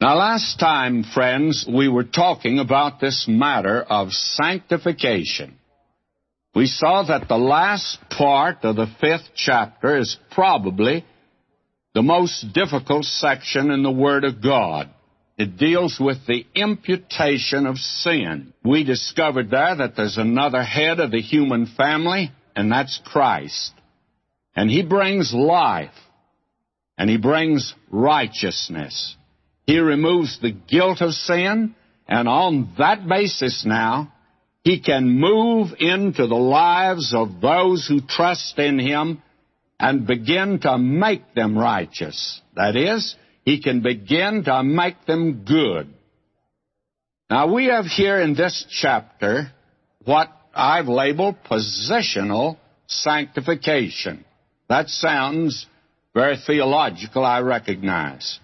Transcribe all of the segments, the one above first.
Now, last time, friends, we were talking about this matter of sanctification. We saw that the last part of the fifth chapter is probably the most difficult section in the Word of God. It deals with the imputation of sin. We discovered there that there's another head of the human family, and that's Christ. And He brings life, and He brings righteousness. He removes the guilt of sin, and on that basis now, He can move into the lives of those who trust in Him and begin to make them righteous. That is, He can begin to make them good. Now, we have here in this chapter what I've labeled positional sanctification. That sounds very theological, I recognize.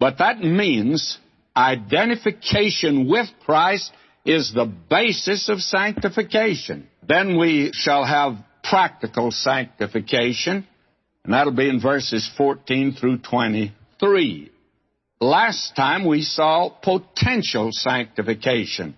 But that means identification with Christ is the basis of sanctification. Then we shall have practical sanctification, and that'll be in verses 14 through 23. Last time we saw potential sanctification.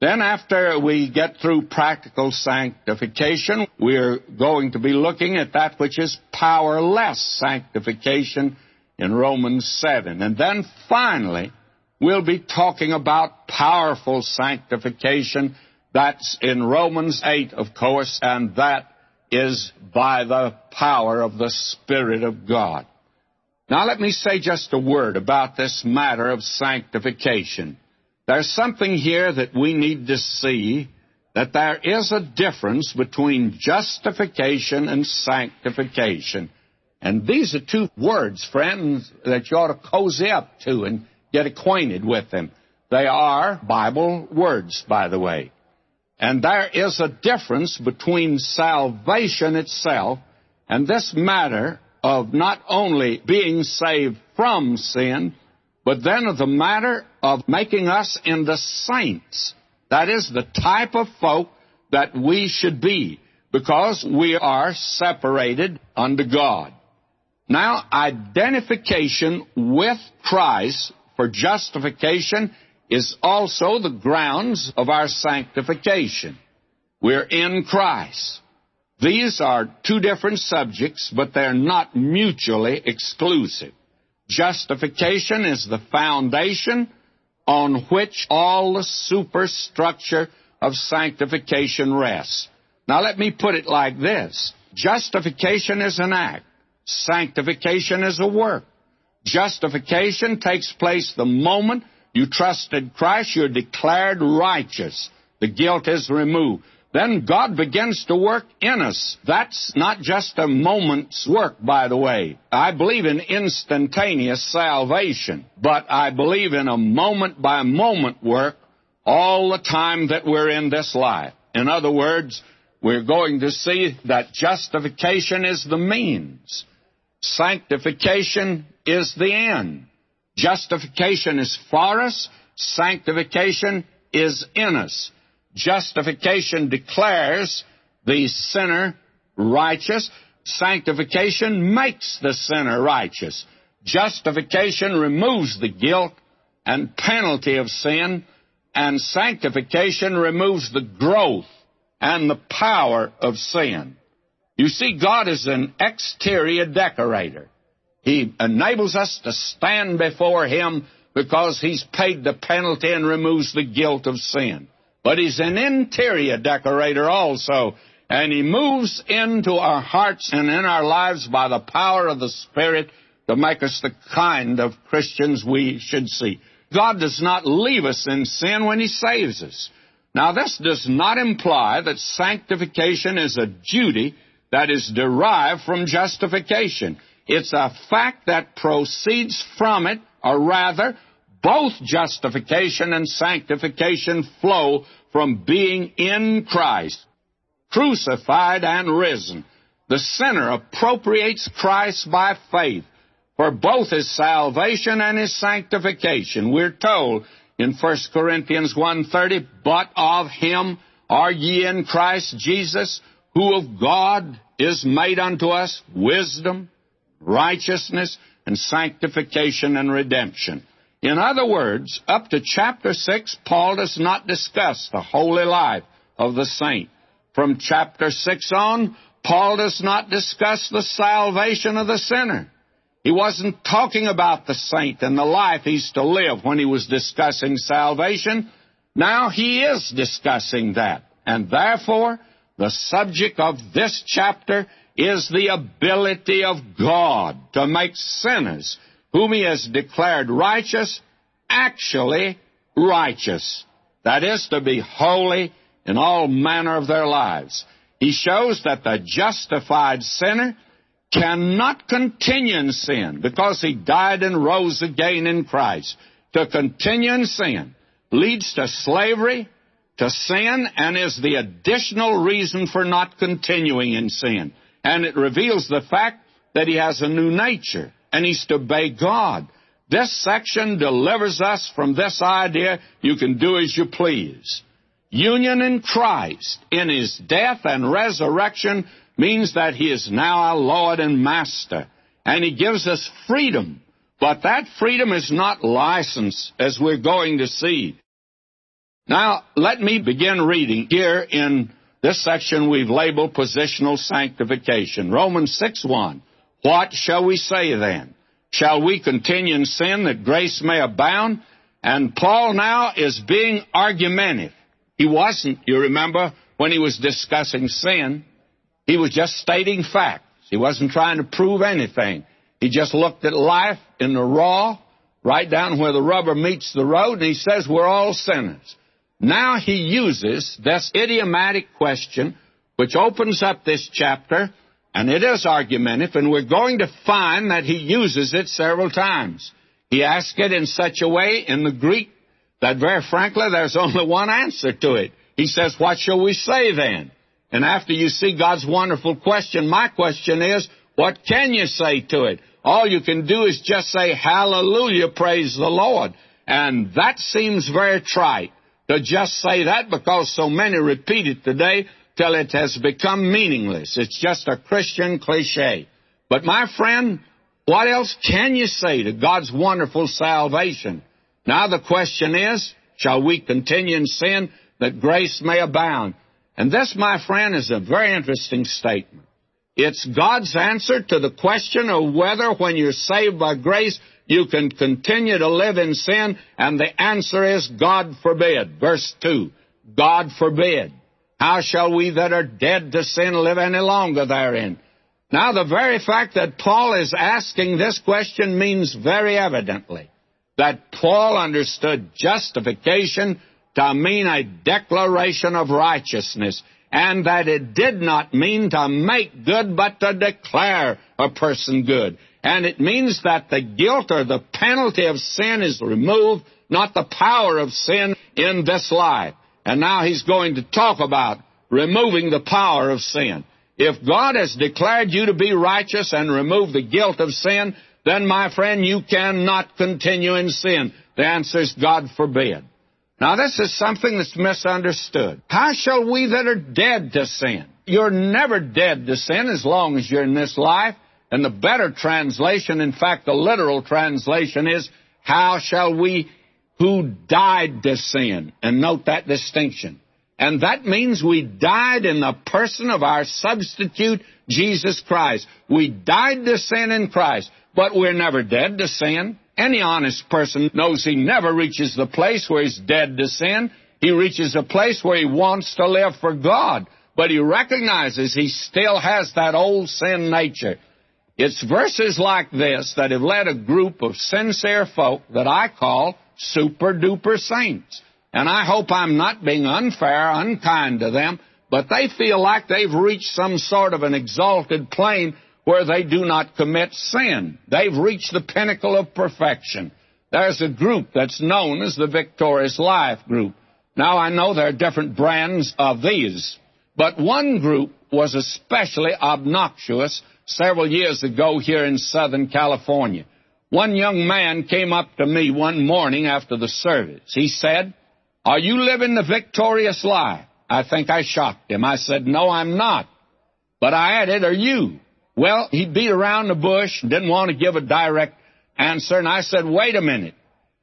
Then, after we get through practical sanctification, we're going to be looking at that which is powerless sanctification in Romans 7. And then finally, we'll be talking about powerful sanctification. That's in Romans 8, of course, and that is by the power of the Spirit of God. Now let me say just a word about this matter of sanctification. There's something here that we need to see that there is a difference between justification and sanctification. And these are two words, friends, that you ought to cozy up to and get acquainted with them. They are Bible words, by the way. And there is a difference between salvation itself and this matter of not only being saved from sin, but then of the matter of making us into saints. That is the type of folk that we should be because we are separated unto God. Now, identification with Christ for justification is also the grounds of our sanctification. We're in Christ. These are two different subjects, but they're not mutually exclusive. Justification is the foundation on which all the superstructure of sanctification rests. Now let me put it like this. Justification is an act. Sanctification is a work. Justification takes place the moment you trusted Christ, you're declared righteous. The guilt is removed. Then God begins to work in us. That's not just a moment's work, by the way. I believe in instantaneous salvation, but I believe in a moment by moment work all the time that we're in this life. In other words, we're going to see that justification is the means. Sanctification is the end. Justification is for us. Sanctification is in us. Justification declares the sinner righteous. Sanctification makes the sinner righteous. Justification removes the guilt and penalty of sin, and sanctification removes the growth and the power of sin. You see, God is an exterior decorator. He enables us to stand before Him because He's paid the penalty and removes the guilt of sin. But He's an interior decorator also, and He moves into our hearts and in our lives by the power of the Spirit to make us the kind of Christians we should see. God does not leave us in sin when He saves us. Now, this does not imply that sanctification is a duty that is derived from justification. It's a fact that proceeds from it, or rather, both justification and sanctification flow from being in Christ, crucified and risen. The sinner appropriates Christ by faith for both his salvation and his sanctification. We're told in 1 Corinthians 1.30, But of him are ye in Christ Jesus, who of God is made unto us wisdom, righteousness, and sanctification and redemption. In other words, up to chapter 6, Paul does not discuss the holy life of the saint. From chapter 6 on, Paul does not discuss the salvation of the sinner. He wasn't talking about the saint and the life he's to live when he was discussing salvation. Now he is discussing that. And therefore, the subject of this chapter is the ability of God to make sinners whom he has declared righteous actually righteous. That is, to be holy in all manner of their lives. He shows that the justified sinner cannot continue in sin because he died and rose again in Christ. To continue in sin leads to slavery, to sin, and is the additional reason for not continuing in sin. And it reveals the fact that he has a new nature and he's to obey God. This section delivers us from this idea you can do as you please. Union in Christ in his death and resurrection means that he is now our Lord and Master, and he gives us freedom. But that freedom is not license, as we're going to see. Now, let me begin reading here in this section we've labeled positional sanctification. Romans 6 1. What shall we say then? Shall we continue in sin that grace may abound? And Paul now is being argumentative. He wasn't, you remember, when he was discussing sin. He was just stating facts. He wasn't trying to prove anything. He just looked at life in the raw, right down where the rubber meets the road, and he says we're all sinners. Now he uses this idiomatic question, which opens up this chapter, and it is argumentative, and we're going to find that he uses it several times. He asks it in such a way in the Greek that very frankly, there's only one answer to it. He says, What shall we say then? And after you see God's wonderful question, my question is, What can you say to it? All you can do is just say, Hallelujah, praise the Lord. And that seems very trite to just say that because so many repeat it today till it has become meaningless. It's just a Christian cliche. But my friend, what else can you say to God's wonderful salvation? Now the question is, shall we continue in sin that grace may abound? And this, my friend, is a very interesting statement. It's God's answer to the question of whether, when you're saved by grace, you can continue to live in sin, and the answer is God forbid. Verse 2 God forbid. How shall we that are dead to sin live any longer therein? Now, the very fact that Paul is asking this question means very evidently that Paul understood justification to mean a declaration of righteousness, and that it did not mean to make good, but to declare a person good. And it means that the guilt or the penalty of sin is removed, not the power of sin in this life. And now he's going to talk about removing the power of sin. If God has declared you to be righteous and removed the guilt of sin, then, my friend, you cannot continue in sin. The answer is God forbid. Now, this is something that's misunderstood. How shall we that are dead to sin? You're never dead to sin as long as you're in this life. And the better translation, in fact, the literal translation is, How shall we who died to sin? And note that distinction. And that means we died in the person of our substitute, Jesus Christ. We died to sin in Christ. But we're never dead to sin. Any honest person knows he never reaches the place where he's dead to sin. He reaches a place where he wants to live for God. But he recognizes he still has that old sin nature. It's verses like this that have led a group of sincere folk that I call super duper saints. And I hope I'm not being unfair, unkind to them, but they feel like they've reached some sort of an exalted plane where they do not commit sin. They've reached the pinnacle of perfection. There's a group that's known as the Victorious Life Group. Now, I know there are different brands of these, but one group was especially obnoxious several years ago here in Southern California. One young man came up to me one morning after the service. He said, Are you living the victorious life? I think I shocked him. I said, No, I'm not. But I added, Are you? Well, he beat around the bush, didn't want to give a direct answer, and I said, wait a minute.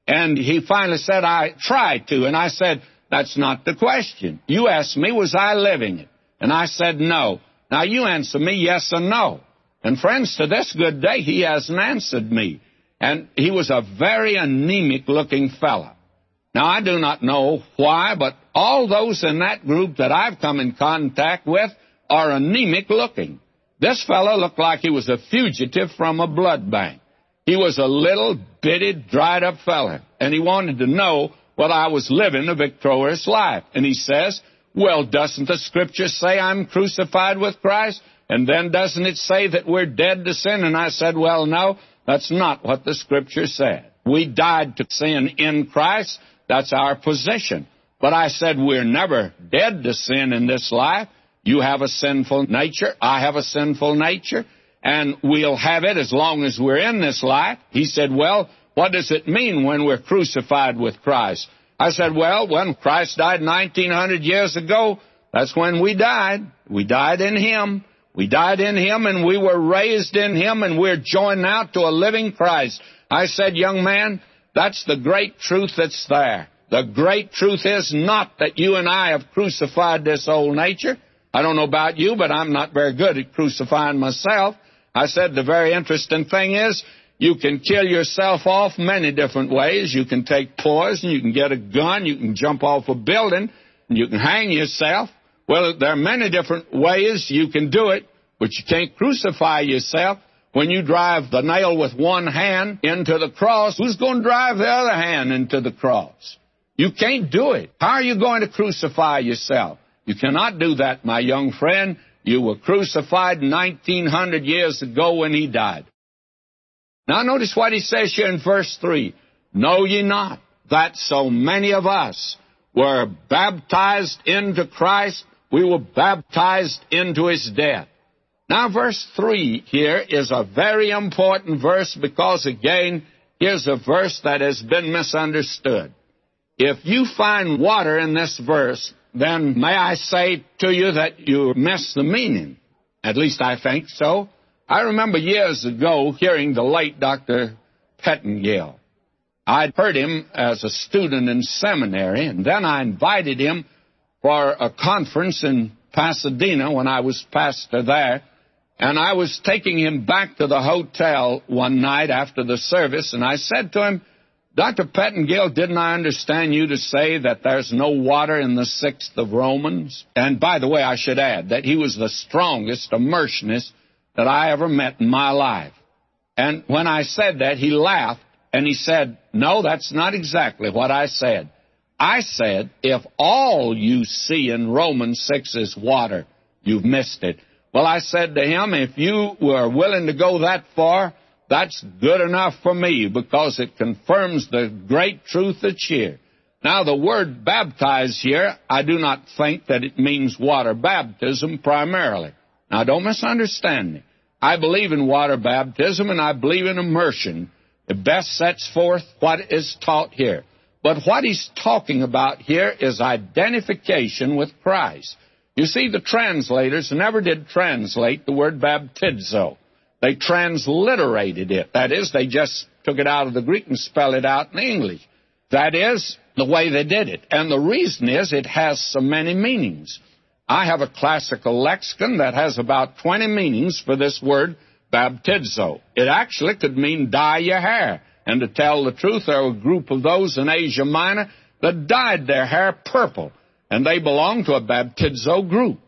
And he finally said, I tried to. And I said, That's not the question. You asked me, Was I living it? And I said, No. Now you answer me yes or no. And friends, to this good day, he hasn't answered me. And he was a very anemic looking fellow. Now, I do not know why, but all those in that group that I've come in contact with are anemic looking. This fellow looked like he was a fugitive from a blood bank. He was a little bitty, dried up fellow, and he wanted to know whether I was living a victorious life. And he says, Well, doesn't the scripture say I'm crucified with Christ? And then doesn't it say that we're dead to sin? And I said, Well, no, that's not what the scripture said. We died to sin in Christ. That's our position. But I said, We're never dead to sin in this life. You have a sinful nature. I have a sinful nature. And we'll have it as long as we're in this life. He said, Well, what does it mean when we're crucified with Christ? I said, Well, when Christ died 1900 years ago, that's when we died. We died in Him. We died in Him and we were raised in Him and we're joined now to a living Christ. I said, Young man, that's the great truth that's there. The great truth is not that you and I have crucified this old nature. I don't know about you, but I'm not very good at crucifying myself. I said the very interesting thing is you can kill yourself off many different ways. You can take poison, you can get a gun, you can jump off a building, and you can hang yourself. Well, there are many different ways you can do it, but you can't crucify yourself. When you drive the nail with one hand into the cross, who's going to drive the other hand into the cross? You can't do it. How are you going to crucify yourself? You cannot do that, my young friend. You were crucified 1900 years ago when he died. Now notice what he says here in verse 3. Know ye not that so many of us were baptized into Christ? We were baptized into his death. Now, verse 3 here is a very important verse because, again, here's a verse that has been misunderstood. If you find water in this verse, then may I say to you that you miss the meaning. At least I think so. I remember years ago hearing the late Dr. Pettingill. I'd heard him as a student in seminary, and then I invited him for a conference in Pasadena when I was pastor there. And I was taking him back to the hotel one night after the service, and I said to him, Dr. Pettingill, didn't I understand you to say that there's no water in the sixth of Romans? And by the way, I should add that he was the strongest immersionist that I ever met in my life. And when I said that, he laughed and he said, No, that's not exactly what I said. I said, if all you see in Romans 6 is water, you've missed it. Well, I said to him, if you were willing to go that far, that's good enough for me because it confirms the great truth that's here. Now, the word baptize here, I do not think that it means water baptism primarily. Now, don't misunderstand me. I believe in water baptism and I believe in immersion. It best sets forth what is taught here. But what he's talking about here is identification with Christ. You see, the translators never did translate the word baptizo. They transliterated it. That is, they just took it out of the Greek and spelled it out in English. That is the way they did it. And the reason is it has so many meanings. I have a classical lexicon that has about 20 meanings for this word baptizo. It actually could mean dye your hair. And to tell the truth, there were a group of those in Asia Minor that dyed their hair purple and they belong to a baptizo group.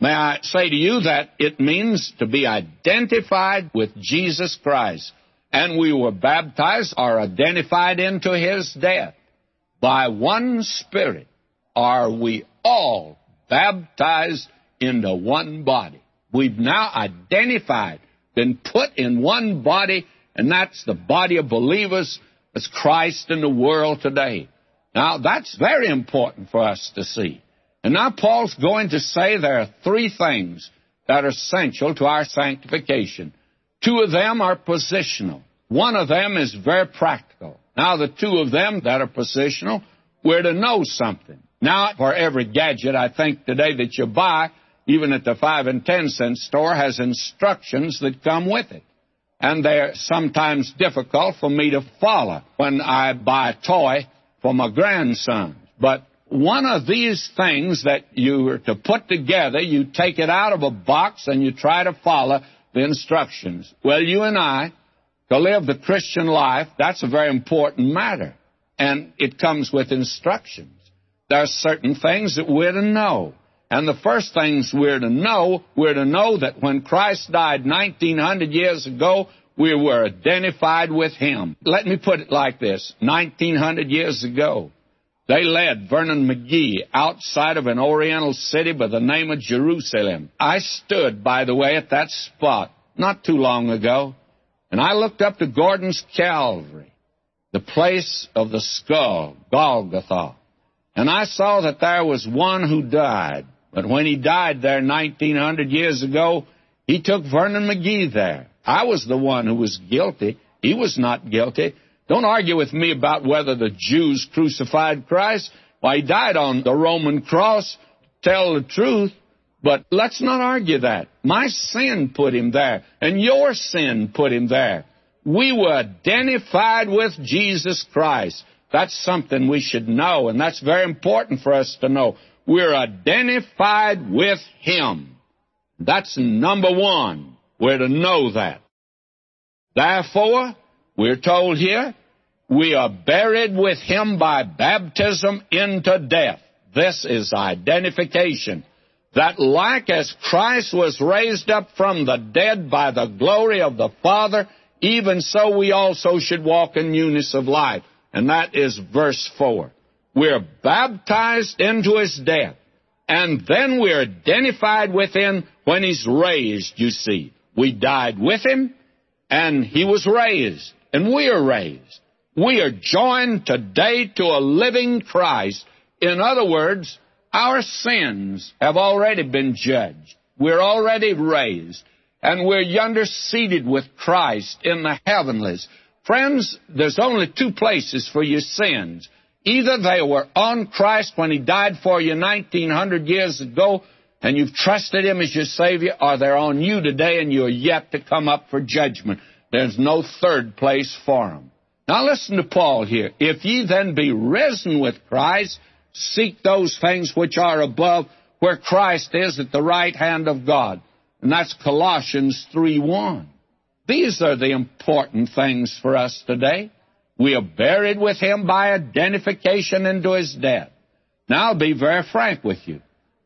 May I say to you that it means to be identified with Jesus Christ. And we were baptized or identified into his death. By one Spirit are we all baptized into one body. We've now identified, been put in one body, and that's the body of believers as Christ in the world today. Now, that's very important for us to see. And now Paul's going to say there are three things that are essential to our sanctification. Two of them are positional. One of them is very practical. Now, the two of them that are positional, we're to know something. Now, for every gadget I think today that you buy, even at the five and ten cent store, has instructions that come with it. And they're sometimes difficult for me to follow when I buy a toy for my grandson. But one of these things that you are to put together, you take it out of a box and you try to follow the instructions. Well, you and I, to live the Christian life, that's a very important matter. And it comes with instructions. There are certain things that we're to know. And the first things we're to know, we're to know that when Christ died 1900 years ago, we were identified with Him. Let me put it like this 1900 years ago, they led Vernon McGee outside of an oriental city by the name of Jerusalem. I stood, by the way, at that spot not too long ago, and I looked up to Gordon's Calvary, the place of the skull, Golgotha, and I saw that there was one who died. But when he died there 1900 years ago, he took Vernon McGee there. I was the one who was guilty. He was not guilty. Don't argue with me about whether the Jews crucified Christ. Why, he died on the Roman cross. Tell the truth. But let's not argue that. My sin put him there, and your sin put him there. We were identified with Jesus Christ. That's something we should know, and that's very important for us to know. We're identified with Him. That's number one. We're to know that. Therefore, we're told here, we are buried with him by baptism into death. This is identification. That like as Christ was raised up from the dead by the glory of the Father, even so we also should walk in newness of life. And that is verse 4. We're baptized into his death. And then we're identified with him when he's raised, you see. We died with him, and he was raised, and we are raised. We are joined today to a living Christ. In other words, our sins have already been judged. We're already raised, and we're yonder seated with Christ in the heavenlies. Friends, there's only two places for your sins. Either they were on Christ when He died for you 1900 years ago, and you've trusted Him as your Savior, or they're on you today and you're yet to come up for judgment. There's no third place for them. Now listen to Paul here. If ye then be risen with Christ, seek those things which are above, where Christ is at the right hand of God. And that's Colossians 3:1. These are the important things for us today. We are buried with him by identification into his death. Now I'll be very frank with you.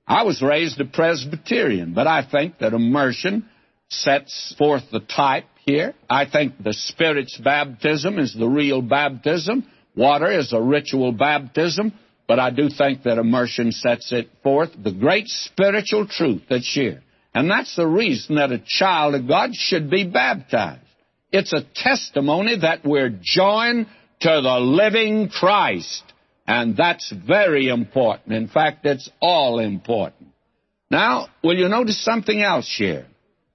I was raised a Presbyterian, but I think that immersion sets forth the type here. I think the Spirit's baptism is the real baptism. Water is a ritual baptism, but I do think that immersion sets it forth, the great spiritual truth that's here. And that's the reason that a child of God should be baptized. It's a testimony that we're joined to the living Christ. And that's very important. In fact, it's all important. Now, will you notice something else here?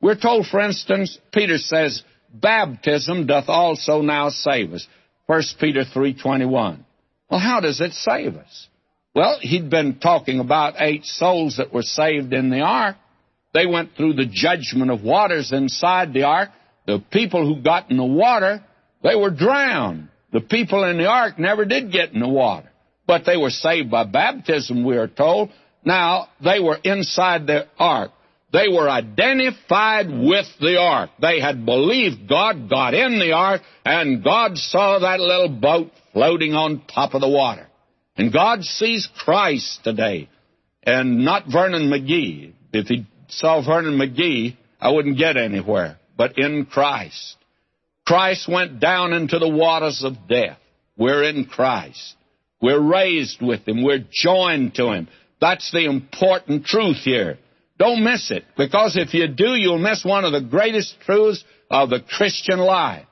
We're told, for instance, Peter says, baptism doth also now save us. 1 Peter 3.21. Well, how does it save us? Well, he'd been talking about eight souls that were saved in the ark. They went through the judgment of waters inside the ark. The people who got in the water, they were drowned. The people in the ark never did get in the water. But they were saved by baptism, we are told. Now, they were inside the ark. They were identified with the ark. They had believed God, got in the ark, and God saw that little boat floating on top of the water. And God sees Christ today, and not Vernon McGee. If he saw Vernon McGee, I wouldn't get anywhere, but in Christ. Christ went down into the waters of death. We're in Christ. We're raised with Him. We're joined to Him. That's the important truth here. Don't miss it, because if you do, you'll miss one of the greatest truths of the Christian life.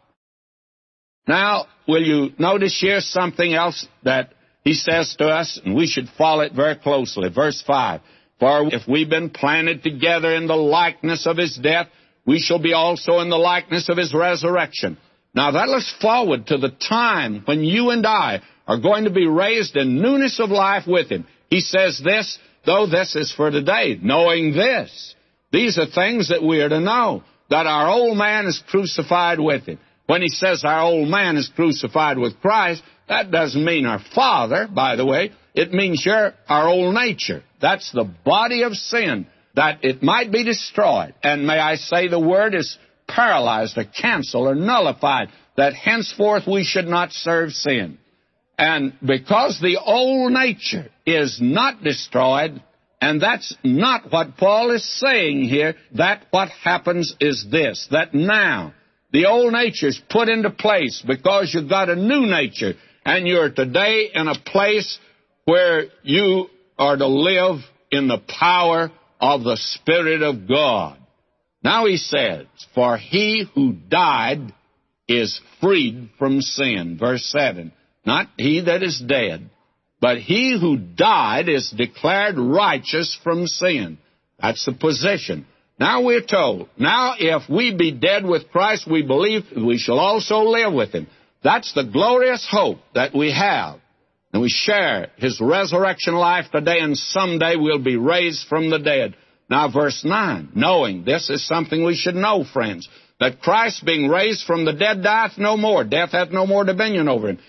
Now, will you notice here something else that he says to us, and we should follow it very closely. Verse 5. For if we've been planted together in the likeness of his death, we shall be also in the likeness of his resurrection. Now that looks forward to the time when you and I are going to be raised in newness of life with him. He says this, though this is for today, knowing this. These are things that we are to know. that our old man is crucified with him. When he says our old man is crucified with Christ, that doesn't mean our father, by the way. It means your, our old nature. That's the body of sin, that it might be destroyed. And may I say the word is paralyzed or canceled or nullified, that henceforth we should not serve sin. And because the old nature is not destroyed, and that's not what Paul is saying here, that what happens is this, that now the old nature is put into place because you've got a new nature, and you're today in a place where you are to live in the power of the Spirit of God. Now he says, For he who died is freed from sin. Verse 7. Not he that is dead, but he who died is declared righteous from sin. That's the position. Now we're told, now if we be dead with Christ, we believe we shall also live with him. That's the glorious hope that we have. And we share his resurrection life today, and someday we'll be raised from the dead. Now, verse 9, knowing this is something we should know, friends, that Christ being raised from the dead dieth no more. Death hath no more dominion over him.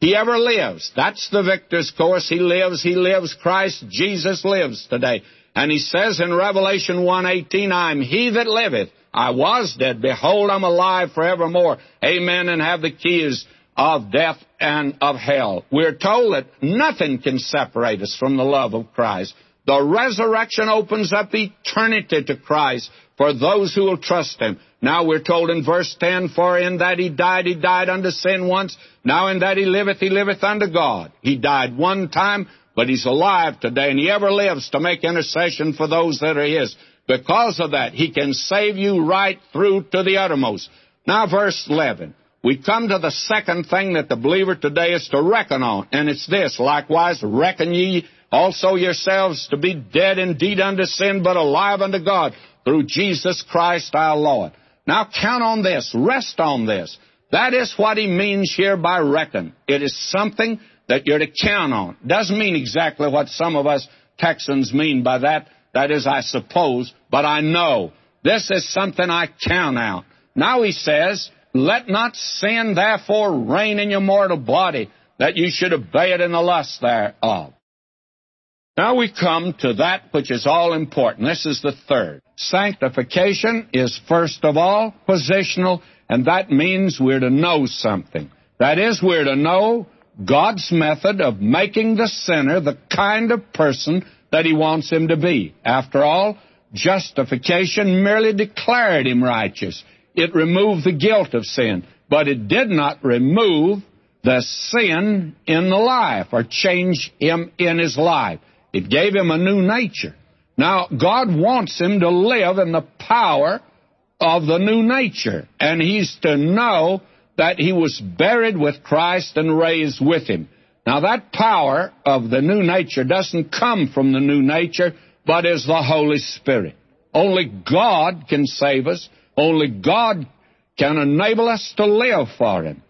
He ever lives. That's the victor's course. He lives, he lives. Christ Jesus lives today. And he says in Revelation 1:18, I'm he that liveth. I was dead. Behold, I'm alive forevermore. Amen. And have the keys of death and of hell. We're told that nothing can separate us from the love of Christ. The resurrection opens up eternity to Christ for those who will trust Him. Now we're told in verse 10, For in that He died, He died unto sin once. Now in that He liveth, He liveth unto God. He died one time, but He's alive today, and He ever lives to make intercession for those that are His. Because of that, He can save you right through to the uttermost. Now verse 11 we come to the second thing that the believer today is to reckon on, and it's this, likewise, reckon ye also yourselves to be dead indeed unto sin, but alive unto God through Jesus Christ our Lord. Now count on this, rest on this. That is what he means here by reckon. It is something that you're to count on. Doesn't mean exactly what some of us Texans mean by that. That is, I suppose, but I know. This is something I count on. Now he says, let not sin therefore reign in your mortal body, that you should obey it in the lust thereof. Now we come to that which is all important. This is the third. Sanctification is first of all positional, and that means we're to know something. That is, we're to know God's method of making the sinner the kind of person that He wants him to be. After all, justification merely declared him righteous. It removed the guilt of sin, but it did not remove the sin in the life or change him in his life. It gave him a new nature. Now, God wants him to live in the power of the new nature, and he's to know that he was buried with Christ and raised with him. Now, that power of the new nature doesn't come from the new nature, but is the Holy Spirit. Only God can save us. Only God can enable us to live for Him.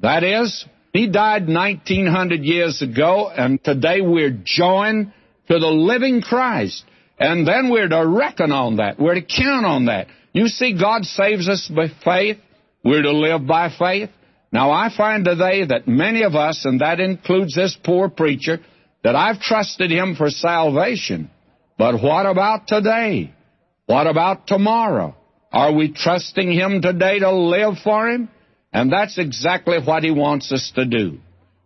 That is, He died 1900 years ago, and today we're joined to the living Christ. And then we're to reckon on that. We're to count on that. You see, God saves us by faith. We're to live by faith. Now, I find today that many of us, and that includes this poor preacher, that I've trusted him for salvation. But what about today? What about tomorrow? Are we trusting Him today to live for Him? And that's exactly what He wants us to do.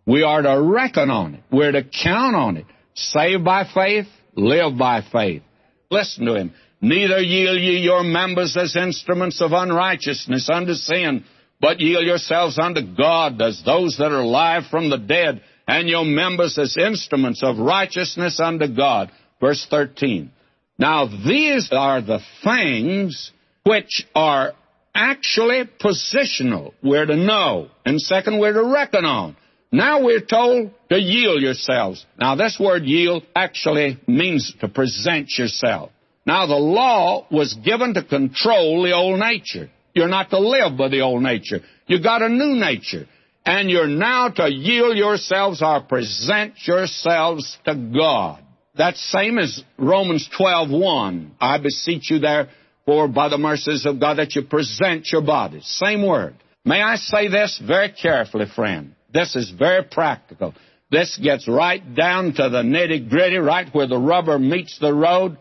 We are to reckon on it. We're to count on it. Save by faith, live by faith. Listen to Him. Neither yield ye your members as instruments of unrighteousness unto sin, but yield yourselves unto God as those that are alive from the dead, and your members as instruments of righteousness unto God. Verse 13. Now these are the things which are actually positional. We're to know. And second, we're to reckon on. Now we're told to yield yourselves. Now this word yield actually means to present yourself. Now the law was given to control the old nature. You're not to live by the old nature. You got a new nature. And you're now to yield yourselves or present yourselves to God. That's same as Romans 12:1. I beseech you there for by the mercies of God that you present your bodies. Same word. May I say this very carefully, friend? This is very practical. This gets right down to the nitty gritty, right where the rubber meets the road.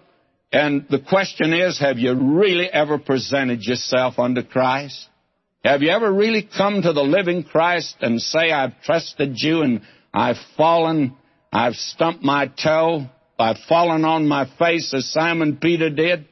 And the question is, have you really ever presented yourself unto Christ? Have you ever really come to the living Christ and say, I've trusted you and I've fallen, I've stumped my toe, I've fallen on my face as Simon Peter did?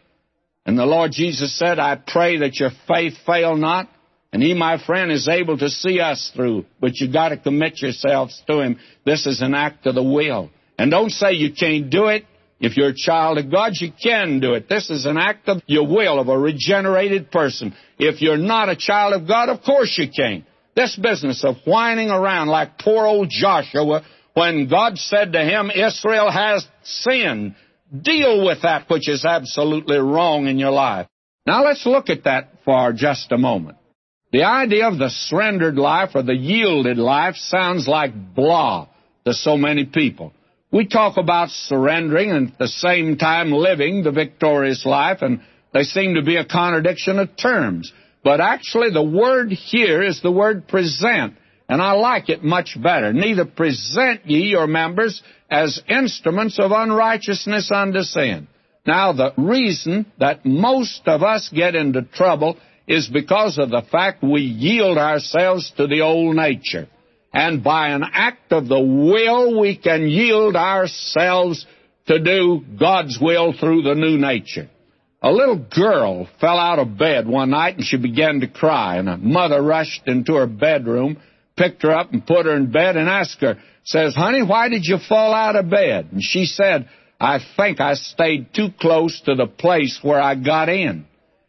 And the Lord Jesus said, I pray that your faith fail not. And He, my friend, is able to see us through. But you've got to commit yourselves to Him. This is an act of the will. And don't say you can't do it. If you're a child of God, you can do it. This is an act of your will, of a regenerated person. If you're not a child of God, of course you can't. This business of whining around like poor old Joshua when God said to him, Israel has sinned. Deal with that which is absolutely wrong in your life. Now let's look at that for just a moment. The idea of the surrendered life or the yielded life sounds like blah to so many people. We talk about surrendering and at the same time living the victorious life, and they seem to be a contradiction of terms. But actually, the word here is the word present, and I like it much better. Neither present ye your members as instruments of unrighteousness unto sin. Now, the reason that most of us get into trouble is because of the fact we yield ourselves to the old nature and by an act of the will we can yield ourselves to do God's will through the new nature. A little girl fell out of bed one night and she began to cry, and a mother rushed into her bedroom, picked her up and put her in bed and asked her, says, Honey, why did you fall out of bed? And she said, I think I stayed too close to the place where I got in.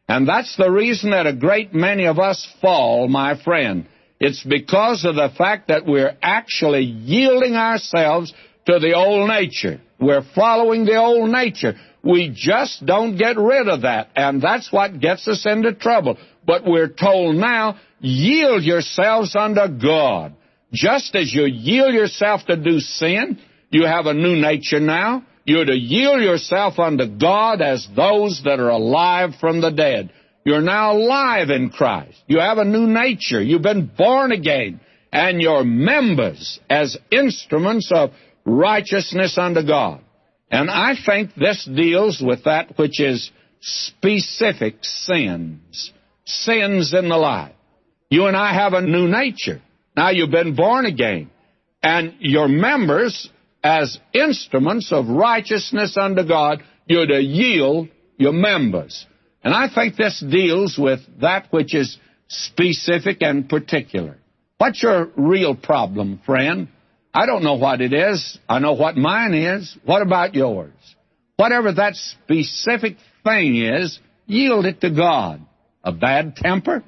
And that's the reason that a great many of us fall, my friend. It's because of the fact that we're actually yielding ourselves to the old nature. We're following the old nature. We just don't get rid of that, and that's what gets us into trouble. But we're told now, yield yourselves unto God. Just as you yield yourself to do sin, you have a new nature now. You're to yield yourself unto God as those that are alive from the dead. You're now alive in Christ. You have a new nature. You've been born again. And you're members as instruments of righteousness unto God. And I think this deals with that which is specific sins. Sins in the life. You and I have a new nature. Now you've been born again. And you're members as instruments of righteousness unto God. You're to yield your members. And I think this deals with that which is specific and particular. What's your real problem, friend? I don't know what it is. I know what mine is. What about yours? Whatever that specific thing is, yield it to God. A bad temper?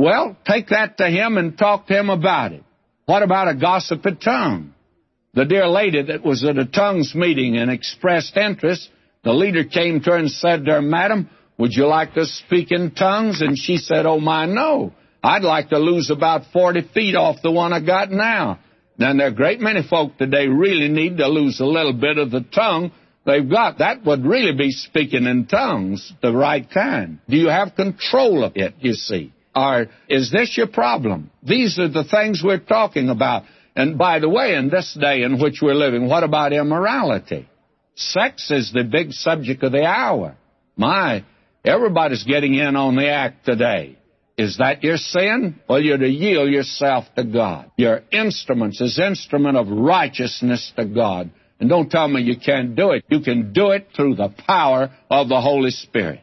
Well, take that to Him and talk to Him about it. What about a gossipy tongue? The dear lady that was at a tongues meeting and expressed interest, the leader came to her and said to her, Madam, would you like to speak in tongues? And she said, Oh, my, no. I'd like to lose about 40 feet off the one I got now. Then there are a great many folk today really need to lose a little bit of the tongue they've got. That would really be speaking in tongues, the right kind. Do you have control of it, you see? Or is this your problem? These are the things we're talking about. And by the way, in this day in which we're living, what about immorality? Sex is the big subject of the hour. My, Everybody's getting in on the act today. Is that your sin? Well, you're to yield yourself to God. Your instruments is instrument of righteousness to God. And don't tell me you can't do it. You can do it through the power of the Holy Spirit.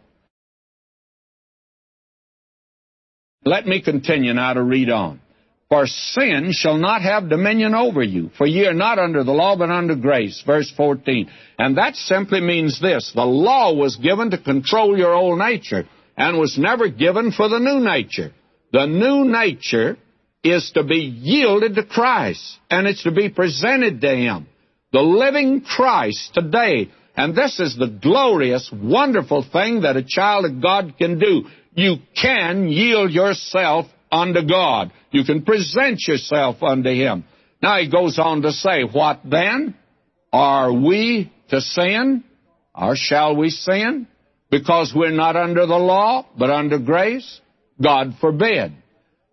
Let me continue now to read on. For sin shall not have dominion over you, for ye are not under the law, but under grace. Verse 14. And that simply means this. The law was given to control your old nature, and was never given for the new nature. The new nature is to be yielded to Christ, and it's to be presented to Him. The living Christ today, and this is the glorious, wonderful thing that a child of God can do. You can yield yourself unto God. You can present yourself unto Him. Now he goes on to say, What then? Are we to sin? Or shall we sin? because we're not under the law, but under grace? God forbid.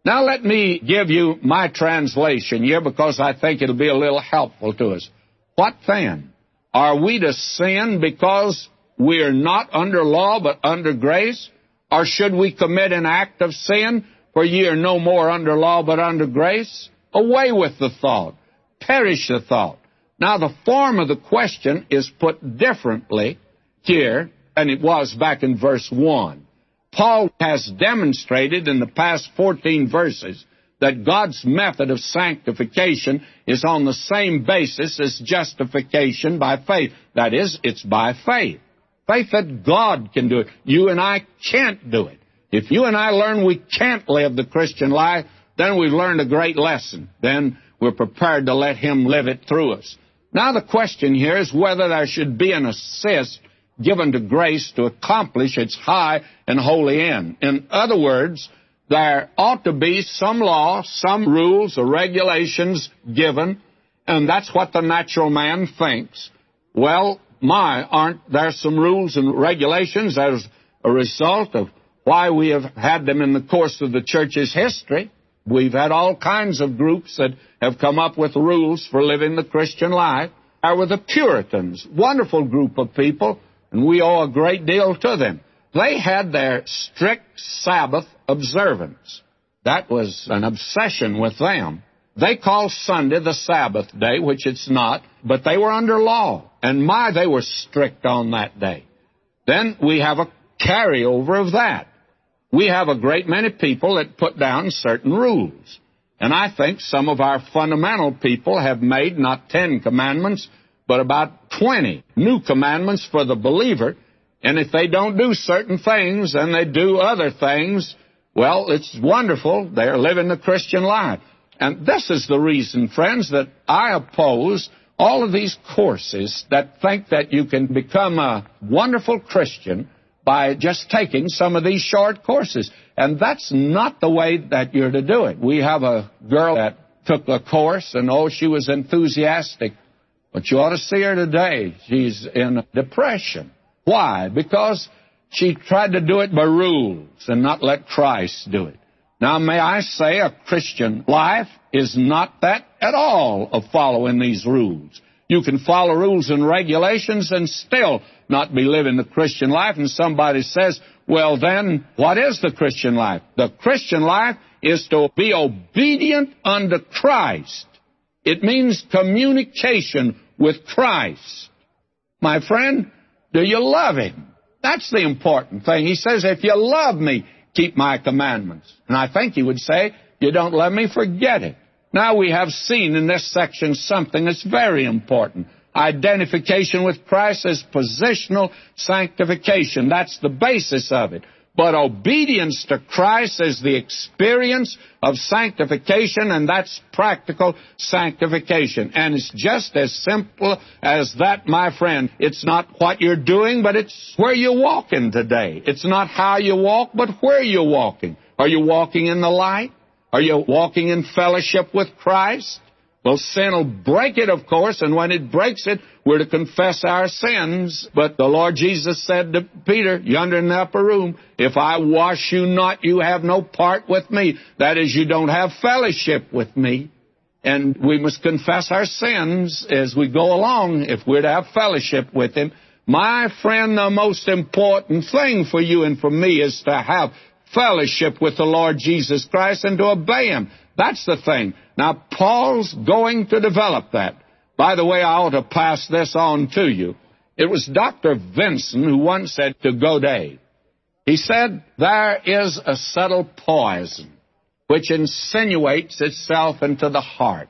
Now let me give you my translation here because I think it'll be a little helpful to us. What then? Are we to sin because we are not under law but under grace? Or should we commit an act of sin for ye are no more under law but under grace? Away with the thought. Perish the thought. Now the form of the question is put differently here than it was back in verse 1. Paul has demonstrated in the past 14 verses that God's method of sanctification is on the same basis as justification by faith. That is, it's by faith. Faith that God can do it. You and I can't do it. If you and I learn we can't live the Christian life, then we've learned a great lesson. Then we're prepared to let Him live it through us. Now the question here is whether there should be an assist given to grace to accomplish its high and holy end. In other words, there ought to be some law, some rules or regulations given, and that's what the natural man thinks. Well, my, aren't there some rules and regulations as a result of why we have had them in the course of the church's history? We've had all kinds of groups that have come up with rules for living the Christian life. There were the Puritans, wonderful group of people and we owe a great deal to them. They had their strict Sabbath observance. That was an obsession with them. They call Sunday the Sabbath day, which it's not, but they were under law. And my, they were strict on that day. Then we have a carryover of that. We have a great many people that put down certain rules. And I think some of our fundamental people have made not ten commandments, but about 20 new commandments for the believer. And if they don't do certain things and they do other things, well, it's wonderful. They're living the Christian life. And this is the reason, friends, that I oppose all of these courses that think that you can become a wonderful Christian by just taking some of these short courses. And that's not the way that you're to do it. We have a girl that took a course, and oh, she was enthusiastic but you ought to see her today. She's in depression. Why? Because she tried to do it by rules and not let Christ do it. Now, may I say, a Christian life is not that at all of following these rules. You can follow rules and regulations and still not be living the Christian life. And somebody says, well, then, what is the Christian life? The Christian life is to be obedient unto Christ. It means communication with Christ. My friend, do you love Him? That's the important thing. He says, if you love me, keep my commandments. And I think he would say, you don't let me, forget it. Now we have seen in this section something that's very important. Identification with Christ as positional sanctification. That's the basis of it. But obedience to Christ is the experience of sanctification, and that's practical sanctification. And it's just as simple as that, my friend. It's not what you're doing, but it's where you're walking today. It's not how you walk, but where you're walking. Are you walking in the light? Are you walking in fellowship with Christ? Well, sin will break it, of course, and when it breaks it, we're to confess our sins. But the Lord Jesus said to Peter, yonder in the upper room, if I wash you not, you have no part with me. That is, you don't have fellowship with me. And we must confess our sins as we go along if we're to have fellowship with Him. My friend, the most important thing for you and for me is to have fellowship with the Lord Jesus Christ and to obey Him. That's the thing. Now, Paul's going to develop that. By the way, I ought to pass this on to you. It was Dr. Vinson who once said to Godet, he said, There is a subtle poison which insinuates itself into the heart,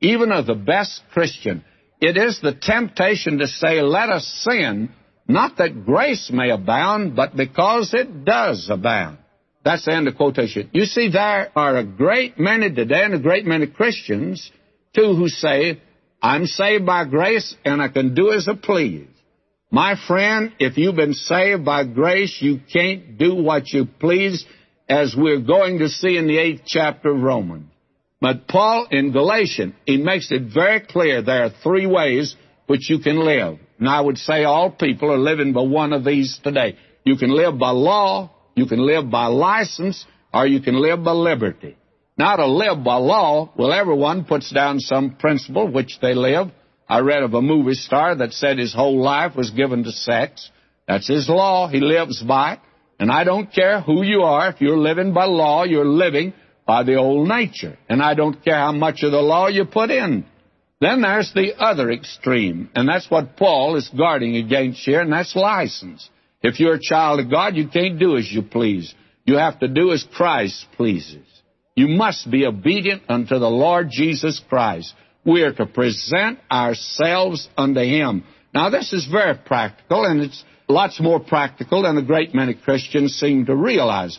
even of the best Christian. It is the temptation to say, Let us sin, not that grace may abound, but because it does abound. That's the end of quotation. You see, there are a great many today and a great many Christians, too, who say, I'm saved by grace and I can do as I please. My friend, if you've been saved by grace, you can't do what you please, as we're going to see in the eighth chapter of Romans. But Paul in Galatians, he makes it very clear there are three ways which you can live. And I would say all people are living by one of these today. You can live by law, you can live by license, or you can live by liberty. Now, to live by law, well, everyone puts down some principle which they live. I read of a movie star that said his whole life was given to sex. That's his law. He lives by it. And I don't care who you are. If you're living by law, you're living by the old nature. And I don't care how much of the law you put in. Then there's the other extreme. And that's what Paul is guarding against here, and that's license. If you're a child of God, you can't do as you please. You have to do as Christ pleases. You must be obedient unto the Lord Jesus Christ. We are to present ourselves unto Him. Now, this is very practical, and it's lots more practical than a great many Christians seem to realize.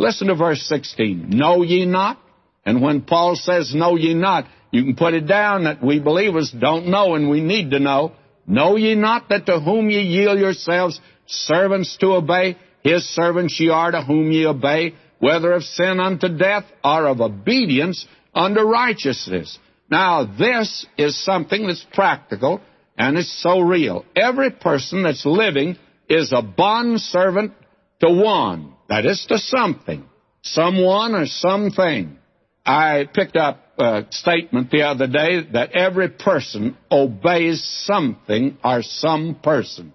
Listen to verse 16. Know ye not? And when Paul says, Know ye not, you can put it down that we believers don't know and we need to know. Know ye not that to whom ye yield yourselves servants to obey, his servants ye are to whom ye obey, whether of sin unto death or of obedience unto righteousness. Now, this is something that's practical and it's so real. Every person that's living is a bond servant to one. That is to something. Someone or something. I picked up a statement the other day that every person obeys something or some person.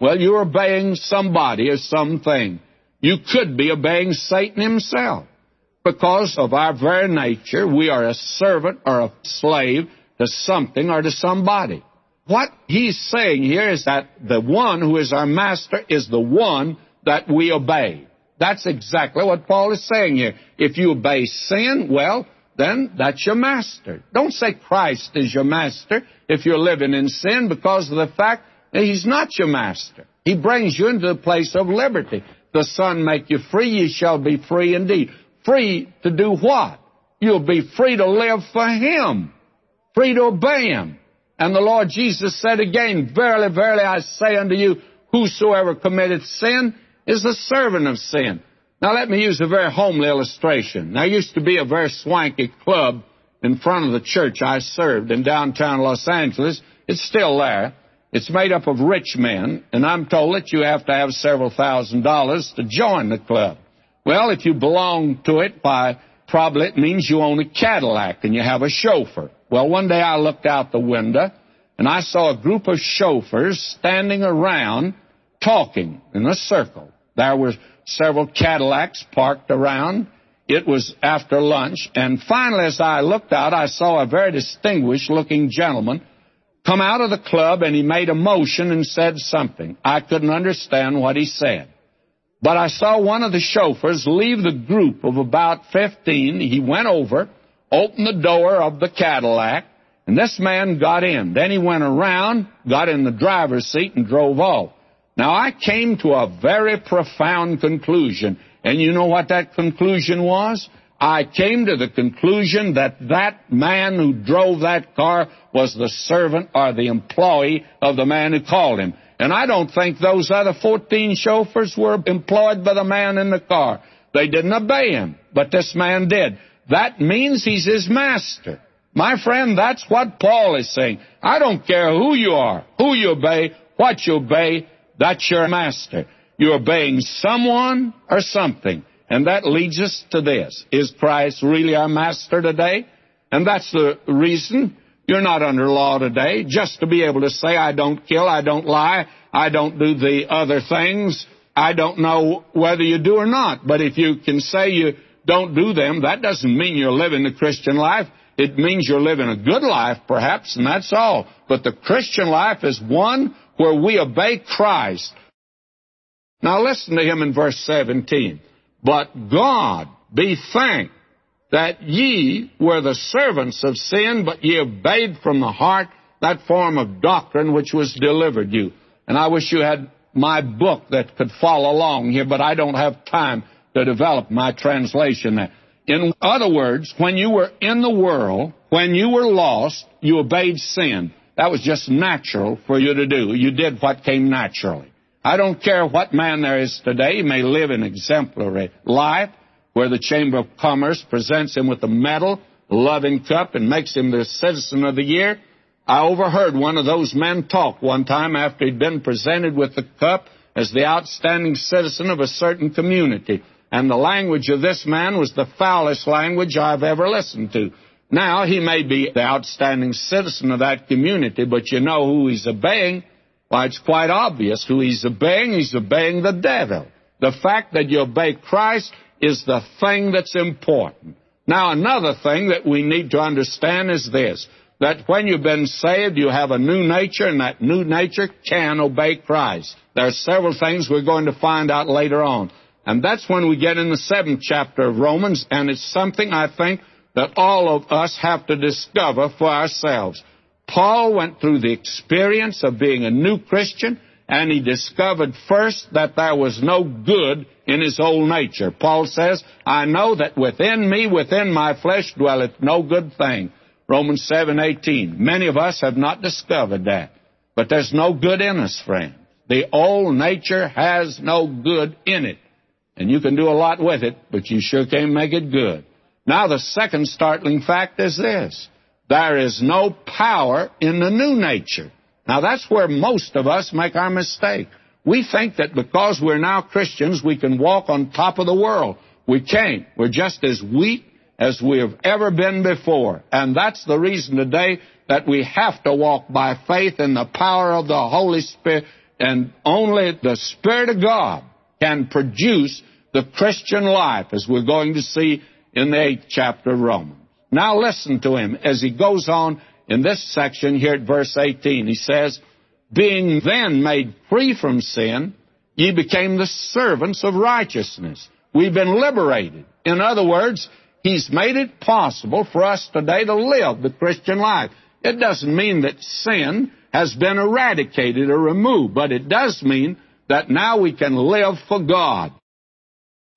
Well, you're obeying somebody or something. You could be obeying Satan himself. Because of our very nature, we are a servant or a slave to something or to somebody. What he's saying here is that the one who is our master is the one that we obey. That's exactly what Paul is saying here. If you obey sin, well, then that's your master. Don't say Christ is your master if you're living in sin because of the fact that he's not your master. He brings you into the place of liberty the Son make you free, you shall be free indeed. Free to do what? You'll be free to live for Him, free to obey Him. And the Lord Jesus said again, Verily, verily, I say unto you, whosoever committeth sin is the servant of sin. Now let me use a very homely illustration. There used to be a very swanky club in front of the church I served in downtown Los Angeles. It's still there. It's made up of rich men, and I'm told that you have to have several thousand dollars to join the club. Well, if you belong to it, why, probably it means you own a Cadillac and you have a chauffeur. Well, one day I looked out the window and I saw a group of chauffeurs standing around talking in a circle. There were several Cadillacs parked around. It was after lunch, and finally, as I looked out, I saw a very distinguished looking gentleman come out of the club and he made a motion and said something. I couldn't understand what he said. But I saw one of the chauffeurs leave the group of about 15. He went over, opened the door of the Cadillac, and this man got in. Then he went around, got in the driver's seat, and drove off. Now, I came to a very profound conclusion. And you know what that conclusion was? I came to the conclusion that that man who drove that car was the servant or the employee of the man who called him. And I don't think those other 14 chauffeurs were employed by the man in the car. They didn't obey him, but this man did. That means he's his master. My friend, that's what Paul is saying. I don't care who you are, who you obey, what you obey, that's your master. You're obeying someone or something. And that leads us to this. Is Christ really our master today? And that's the reason you're not under law today, just to be able to say, I don't kill, I don't lie, I don't do the other things. I don't know whether you do or not. But if you can say you don't do them, that doesn't mean you're living the Christian life. It means you're living a good life, perhaps, and that's all. But the Christian life is one where we obey Christ. Now listen to him in verse 17. But God be thanked that ye were the servants of sin, but ye obeyed from the heart that form of doctrine which was delivered you. And I wish you had my book that could follow along here, but I don't have time to develop my translation there. In other words, when you were in the world, when you were lost, you obeyed sin. That was just natural for you to do. You did what came naturally. I don't care what man there is today. He may live an exemplary life where the Chamber of Commerce presents him with a medal, loving cup, and makes him the citizen of the year. I overheard one of those men talk one time after he'd been presented with the cup as the outstanding citizen of a certain community. And the language of this man was the foulest language I've ever listened to. Now, he may be the outstanding citizen of that community, but you know who he's obeying? Why, it's quite obvious who he's obeying. He's obeying the devil. The fact that you obey Christ is the thing that's important. Now, another thing that we need to understand is this that when you've been saved, you have a new nature, and that new nature can obey Christ. There are several things we're going to find out later on. And that's when we get in the seventh chapter of Romans, and it's something I think that all of us have to discover for ourselves. Paul went through the experience of being a new Christian, and he discovered first that there was no good in his old nature. Paul says, I know that within me, within my flesh, dwelleth no good thing. Romans 7:18. Many of us have not discovered that. But there's no good in us, friend. The old nature has no good in it. And you can do a lot with it, but you sure can't make it good. Now the second startling fact is this. There is no power in the new nature. Now that's where most of us make our mistake. We think that because we're now Christians, we can walk on top of the world. We can't. We're just as weak as we have ever been before. And that's the reason today that we have to walk by faith in the power of the Holy Spirit. And only the Spirit of God can produce the Christian life, as we're going to see in the eighth chapter of Romans. Now listen to him as he goes on in this section here at verse 18. He says, Being then made free from sin, ye became the servants of righteousness. We've been liberated. In other words, He's made it possible for us today to live the Christian life. It doesn't mean that sin has been eradicated or removed, but it does mean that now we can live for God.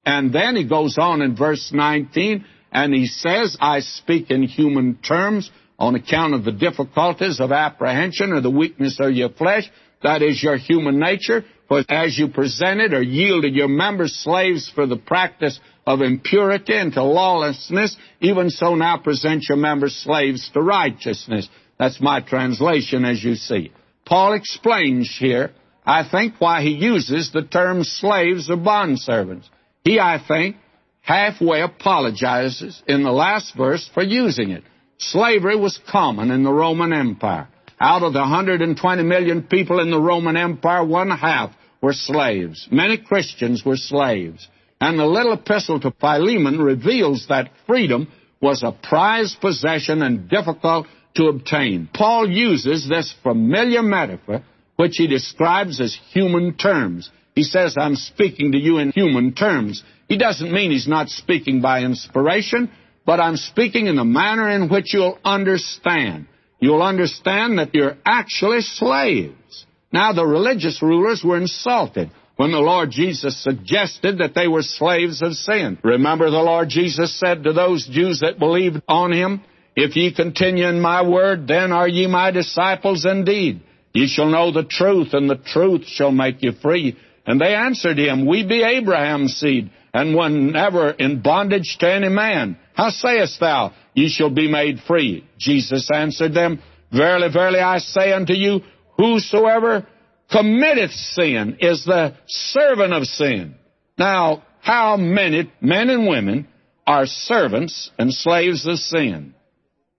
And then he goes on in verse 19 and he says, I speak in human terms on account of the difficulties of apprehension or the weakness of your flesh. That is your human nature. For as you presented or yielded your members slaves for the practice of impurity and to lawlessness, even so now present your members slaves to righteousness. That's my translation as you see. Paul explains here, I think, why he uses the term slaves or bondservants. He, I think, halfway apologizes in the last verse for using it. Slavery was common in the Roman Empire. Out of the 120 million people in the Roman Empire, one half were slaves. Many Christians were slaves. And the little epistle to Philemon reveals that freedom was a prized possession and difficult to obtain. Paul uses this familiar metaphor, which he describes as human terms. He says, I'm speaking to you in human terms. He doesn't mean he's not speaking by inspiration, but I'm speaking in the manner in which you'll understand. You'll understand that you're actually slaves. Now, the religious rulers were insulted when the Lord Jesus suggested that they were slaves of sin. Remember, the Lord Jesus said to those Jews that believed on him, If ye continue in my word, then are ye my disciples indeed. Ye shall know the truth, and the truth shall make you free. And they answered him, We be Abraham's seed, and were never in bondage to any man. How sayest thou, Ye shall be made free? Jesus answered them, Verily, verily, I say unto you, Whosoever committeth sin is the servant of sin. Now, how many men and women are servants and slaves of sin?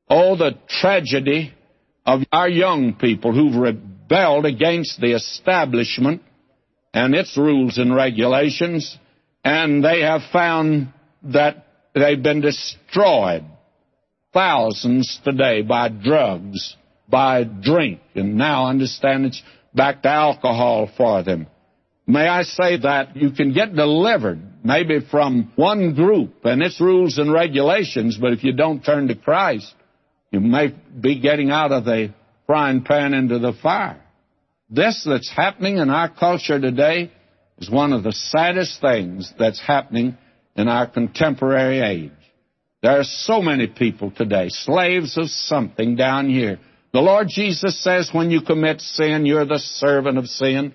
Oh, the tragedy of our young people who've rebelled against the establishment and its rules and regulations, and they have found that they've been destroyed. Thousands today by drugs, by drink, and now understand it's back to alcohol for them. May I say that you can get delivered maybe from one group and its rules and regulations, but if you don't turn to Christ, you may be getting out of the frying pan into the fire. This that's happening in our culture today is one of the saddest things that's happening in our contemporary age. There are so many people today, slaves of something down here, the Lord Jesus says when you commit sin, you're the servant of sin.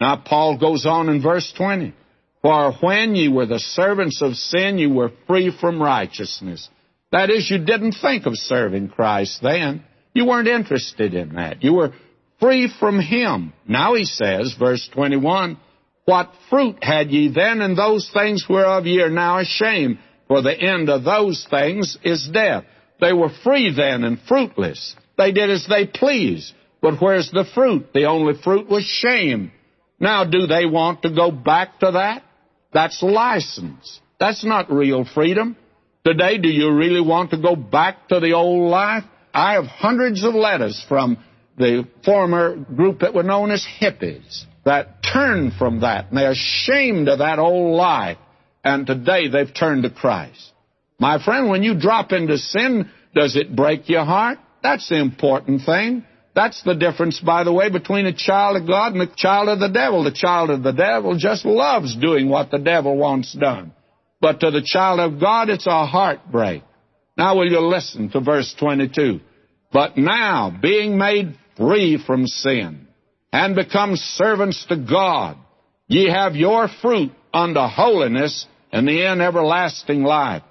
Now, Paul goes on in verse 20. For when you were the servants of sin, you were free from righteousness. That is, you didn't think of serving Christ then. You weren't interested in that. You were free from him. Now he says, verse 21, What fruit had ye then in those things whereof ye are now ashamed? For the end of those things is death. They were free then and fruitless. They did as they pleased. But where's the fruit? The only fruit was shame. Now, do they want to go back to that? That's license. That's not real freedom. Today, do you really want to go back to the old life? I have hundreds of letters from the former group that were known as hippies that turned from that and they're ashamed of that old life. And today they've turned to Christ. My friend, when you drop into sin, does it break your heart? That's the important thing. That's the difference, by the way, between a child of God and a child of the devil. The child of the devil just loves doing what the devil wants done. But to the child of God, it's a heartbreak. Now will you listen to verse 22? But now, being made free from sin, and become servants to God, ye have your fruit unto holiness and the end everlasting life.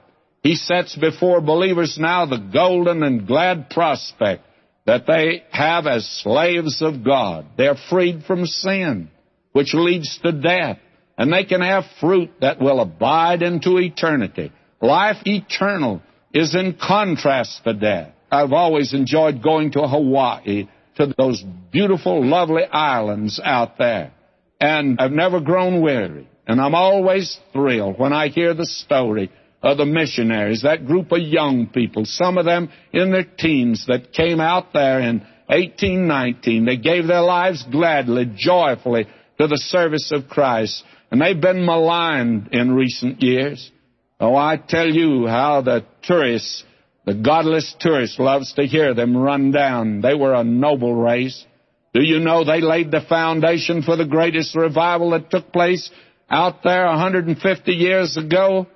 He sets before believers now the golden and glad prospect that they have as slaves of God. They're freed from sin, which leads to death, and they can have fruit that will abide into eternity. Life eternal is in contrast to death. I've always enjoyed going to Hawaii, to those beautiful, lovely islands out there. And I've never grown weary. And I'm always thrilled when I hear the story of the missionaries, that group of young people, some of them in their teens that came out there in 1819. They gave their lives gladly, joyfully to the service of Christ. And they've been maligned in recent years. Oh, I tell you how the tourists, the godless tourist loves to hear them run down. They were a noble race. Do you know they laid the foundation for the greatest revival that took place out there 150 years ago?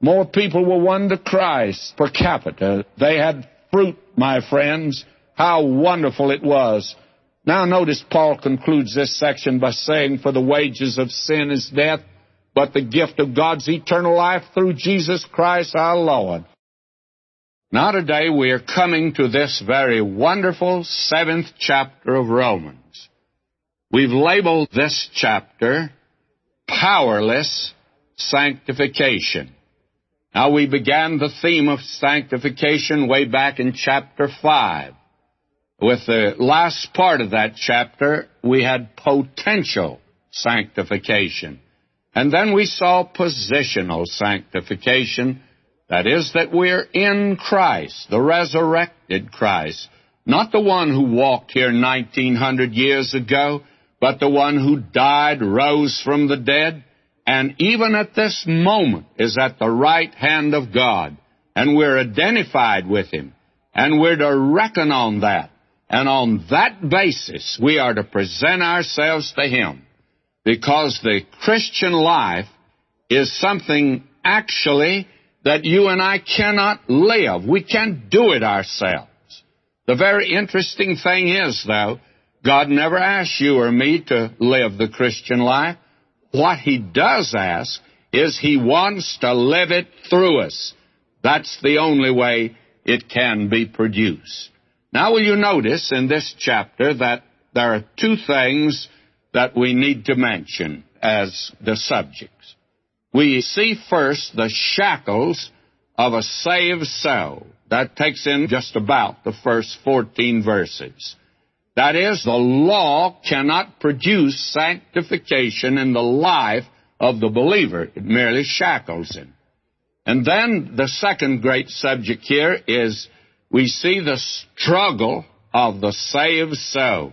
More people were won to Christ per capita. They had fruit, my friends. How wonderful it was. Now notice Paul concludes this section by saying, For the wages of sin is death, but the gift of God's eternal life through Jesus Christ our Lord. Now today we are coming to this very wonderful seventh chapter of Romans. We've labeled this chapter Powerless Sanctification. Now, we began the theme of sanctification way back in chapter 5. With the last part of that chapter, we had potential sanctification. And then we saw positional sanctification. That is, that we're in Christ, the resurrected Christ. Not the one who walked here 1900 years ago, but the one who died, rose from the dead, and even at this moment is at the right hand of God. And we're identified with Him. And we're to reckon on that. And on that basis, we are to present ourselves to Him. Because the Christian life is something actually that you and I cannot live. We can't do it ourselves. The very interesting thing is, though, God never asks you or me to live the Christian life. What he does ask is he wants to live it through us. That's the only way it can be produced. Now, will you notice in this chapter that there are two things that we need to mention as the subjects? We see first the shackles of a saved soul. That takes in just about the first 14 verses. That is, the law cannot produce sanctification in the life of the believer. It merely shackles him. And then the second great subject here is we see the struggle of the saved soul.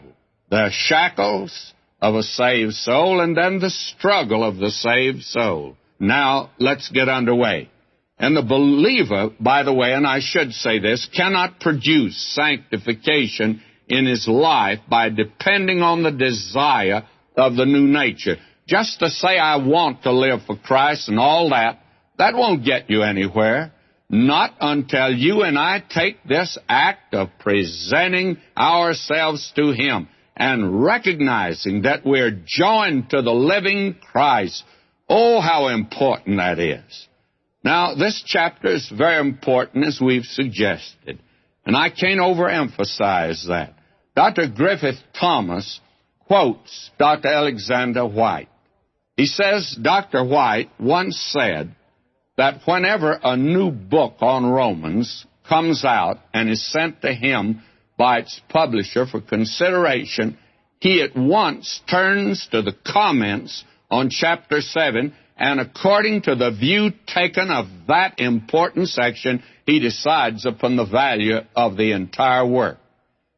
The shackles of a saved soul and then the struggle of the saved soul. Now, let's get underway. And the believer, by the way, and I should say this, cannot produce sanctification in his life by depending on the desire of the new nature. Just to say I want to live for Christ and all that, that won't get you anywhere. Not until you and I take this act of presenting ourselves to Him and recognizing that we're joined to the living Christ. Oh, how important that is. Now, this chapter is very important as we've suggested. And I can't overemphasize that. Dr. Griffith Thomas quotes Dr. Alexander Whyte. He says Dr. Whyte once said that whenever a new book on Romans comes out and is sent to him by its publisher for consideration, he at once turns to the comments on chapter 7 and according to the view taken of that important section, he decides upon the value of the entire work.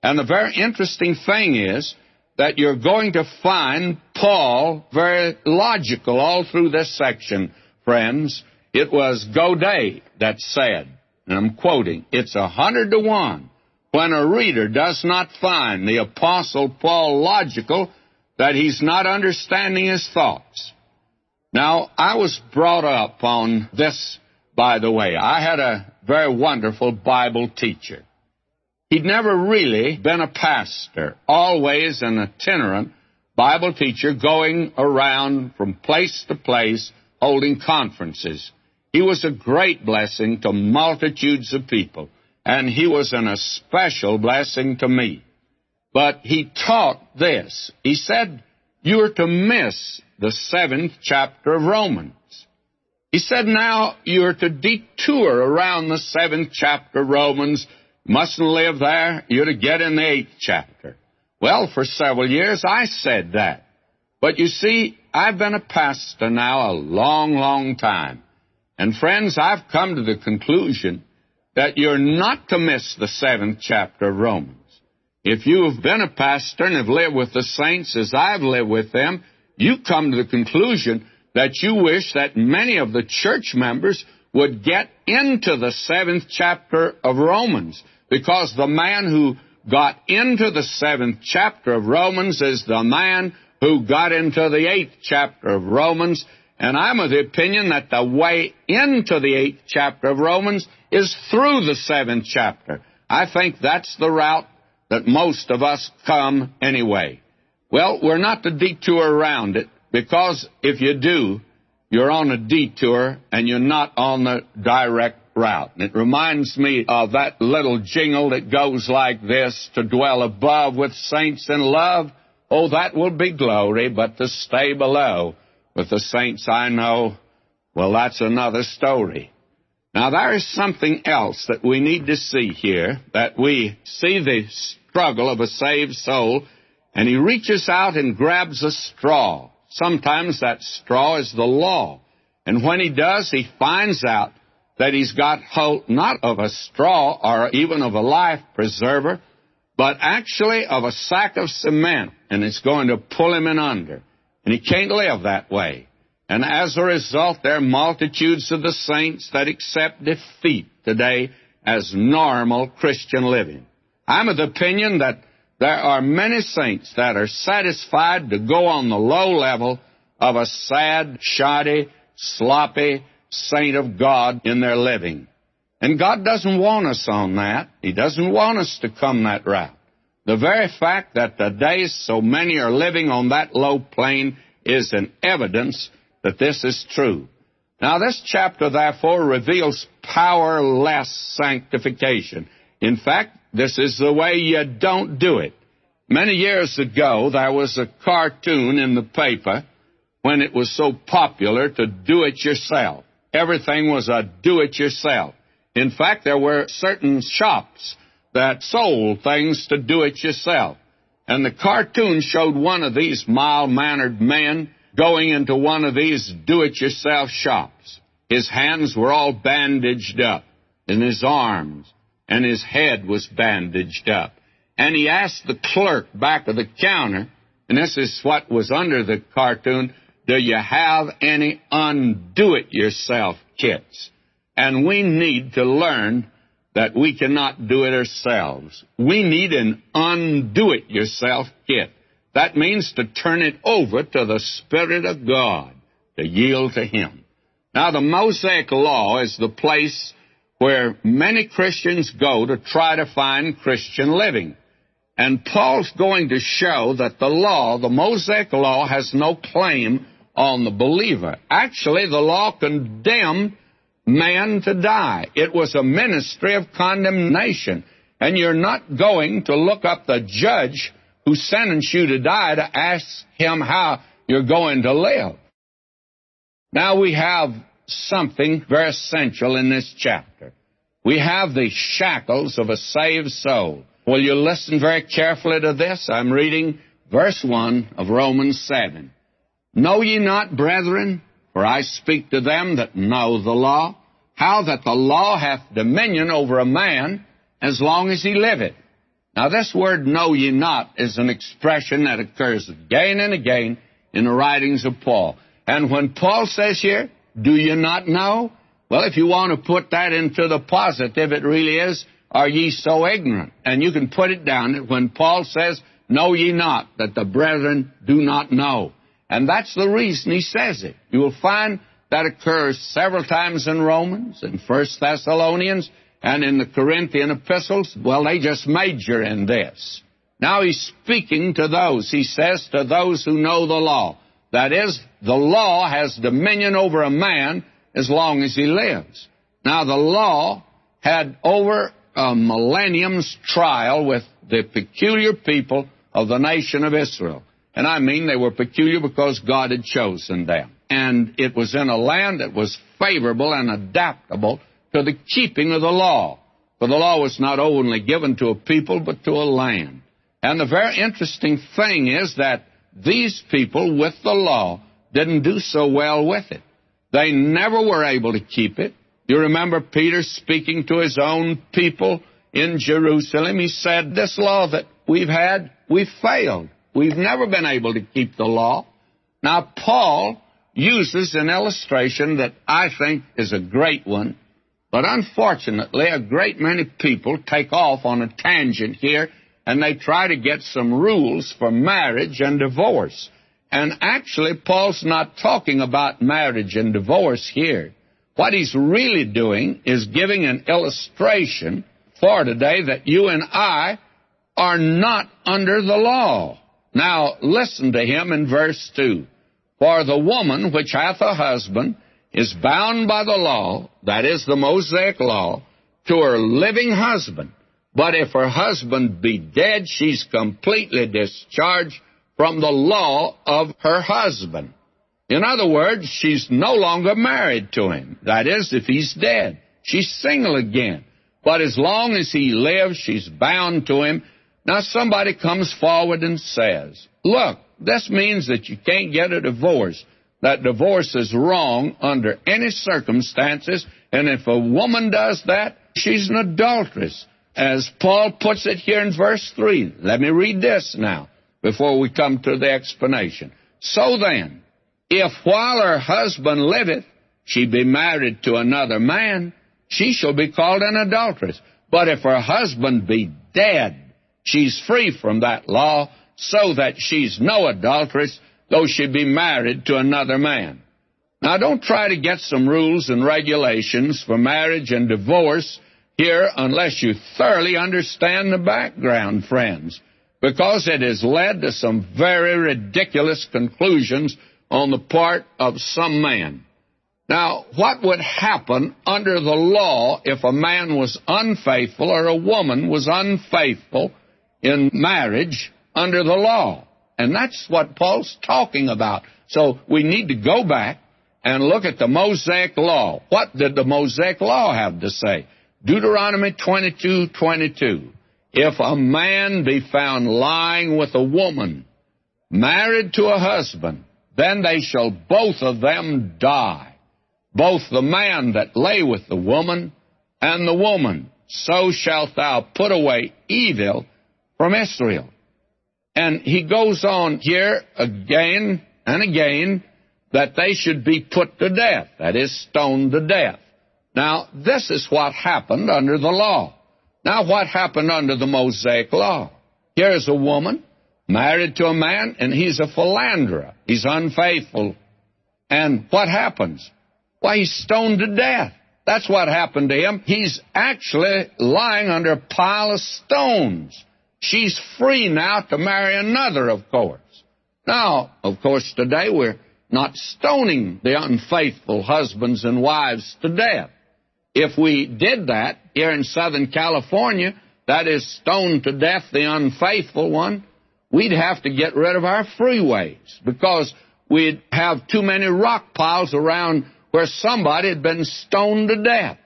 And the very interesting thing is that you're going to find Paul very logical all through this section, friends. It was Godet that said, and I'm quoting, it's a hundred to one when a reader does not find the Apostle Paul logical that he's not understanding his thoughts. Now, I was brought up on this, by the way. I had a very wonderful Bible teacher. He'd never really been a pastor, always an itinerant Bible teacher going around from place to place holding conferences. He was a great blessing to multitudes of people, and he was an especial blessing to me. But he taught this. He said, You're to miss the seventh chapter of Romans. He said, Now you're to detour around the seventh chapter of Romans. Mustn't live there. You're to get in the eighth chapter. Well, for several years I said that. But you see, I've been a pastor now a long, long time. And friends, I've come to the conclusion that you're not to miss the seventh chapter of Romans. If you have been a pastor and have lived with the saints as I've lived with them, you come to the conclusion that you wish that many of the church members would get into the seventh chapter of Romans, because the man who got into the seventh chapter of Romans is the man who got into the eighth chapter of Romans. And I'm of the opinion that the way into the eighth chapter of Romans is through the seventh chapter. I think that's the route that most of us come anyway. Well, we're not to detour around it because if you do, you're on a detour and you're not on the direct route. And it reminds me of that little jingle that goes like this to dwell above with saints in love. Oh, that will be glory, but to stay below with the saints I know, well, that's another story. Now, there is something else that we need to see here, that we see the struggle of a saved soul and he reaches out and grabs a straw. Sometimes that straw is the law. And when he does, he finds out that he's got hold not of a straw or even of a life preserver, but actually of a sack of cement, and it's going to pull him in under. And he can't live that way. And as a result, there are multitudes of the saints that accept defeat today as normal Christian living. I'm of the opinion that there are many saints that are satisfied to go on the low level of a sad, shoddy, sloppy saint of God in their living. And God doesn't want us on that. He doesn't want us to come that route. The very fact that today so many are living on that low plane is an evidence that this is true. Now, this chapter, therefore, reveals powerless sanctification. In fact, this is the way you don't do it. Many years ago, there was a cartoon in the paper when it was so popular to do it yourself. Everything was a do it yourself. In fact, there were certain shops that sold things to do it yourself. And the cartoon showed one of these mild mannered men going into one of these do it yourself shops. His hands were all bandaged up, and his arms and his head was bandaged up. And he asked the clerk back of the counter, and this is what was under the cartoon, do you have any undo it yourself kits? And we need to learn that we cannot do it ourselves. We need an undo it yourself kit. That means to turn it over to the Spirit of God, to yield to Him. Now, the Mosaic Law is the place where many Christians go to try to find Christian living. And Paul's going to show that the law, the Mosaic law, has no claim on the believer. Actually, the law condemned man to die. It was a ministry of condemnation. and you're not going to look up the judge who sentenced you to die to ask him how you're going to live. Now we have something very essential in this chapter. We have the shackles of a saved soul. Will you listen very carefully to this? I'm reading verse 1 of Romans 7. Know ye not, brethren, for I speak to them that know the law, how that the law hath dominion over a man as long as he liveth. Now, this word know ye not is an expression that occurs again and again in the writings of Paul. And when Paul says here, do you not know? Well, if you want to put that into the positive, it really is, are ye so ignorant? And you can put it down that when Paul says, know ye not that the brethren do not know. And that's the reason he says it. You will find that occurs several times in Romans, in First Thessalonians, and in the Corinthian epistles. Well, they just major in this. Now he's speaking to those. He says to those who know the law. That is, the law has dominion over a man as long as he lives. Now, the law had over a millennium's trial with the peculiar people of the nation of Israel. And I mean they were peculiar because God had chosen them. And it was in a land that was favorable and adaptable to the keeping of the law. For the law was not only given to a people, but to a land. And the very interesting thing is that these people with the law didn't do so well with it. They never were able to keep it. You remember Peter speaking to his own people in Jerusalem. He said, This law that we've had, we've failed. We've never been able to keep the law. Now, Paul uses an illustration that I think is a great one, but unfortunately, a great many people take off on a tangent here and they try to get some rules for marriage and divorce. And actually, Paul's not talking about marriage and divorce here. What he's really doing is giving an illustration for today that you and I are not under the law. Now listen to him in verse 2. For the woman which hath a husband is bound by the law, that is the Mosaic law, to her living husband. But if her husband be dead, she's completely discharged from the law of her husband. In other words, she's no longer married to him. That is, if he's dead. She's single again. But as long as he lives, she's bound to him now somebody comes forward and says, look, this means that you can't get a divorce. That divorce is wrong under any circumstances, and if a woman does that, she's an adulteress. As Paul puts it here in verse 3. Let me read this now before we come to the explanation. So then, if while her husband liveth, she be married to another man, she shall be called an adulteress. But if her husband be dead, she's free from that law so that she's no adulteress, though she be married to another man. Now, don't try to get some rules and regulations for marriage and divorce here unless you thoroughly understand the background, friends, because it has led to some very ridiculous conclusions on the part of some men. Now, what would happen under the law if a man was unfaithful or a woman was unfaithful in marriage under the law. And that's what Paul's talking about. So we need to go back and look at the Mosaic law. What did the Mosaic law have to say? Deuteronomy 22, 22. If a man be found lying with a woman, married to a husband, then they shall both of them die. Both the man that lay with the woman and the woman. So shalt thou put away evil from Israel. And he goes on here again and again that they should be put to death, that is, stoned to death. Now, this is what happened under the law. Now, what happened under the Mosaic law? Here's a woman married to a man, and he's a philanderer. He's unfaithful. And what happens? Why, he's stoned to death. That's what happened to him. He's actually lying under a pile of stones. She's free now to marry another, of course. Now, of course, today we're not stoning the unfaithful husbands and wives to death. If we did that here in Southern California, that is, stone to death the unfaithful one, we'd have to get rid of our freeways because we'd have too many rock piles around where somebody had been stoned to death.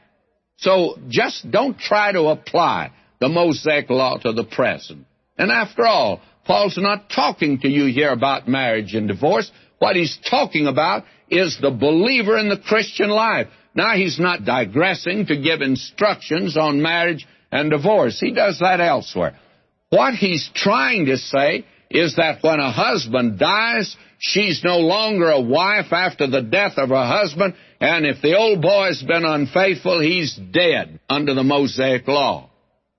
So just don't try to apply the Mosaic law to the present. And after all, Paul's not talking to you here about marriage and divorce. What he's talking about is the believer in the Christian life. Now, he's not digressing to give instructions on marriage and divorce. He does that elsewhere. What he's trying to say is that when a husband dies, she's no longer a wife after the death of her husband, and if the old boy's been unfaithful, he's dead under the Mosaic law.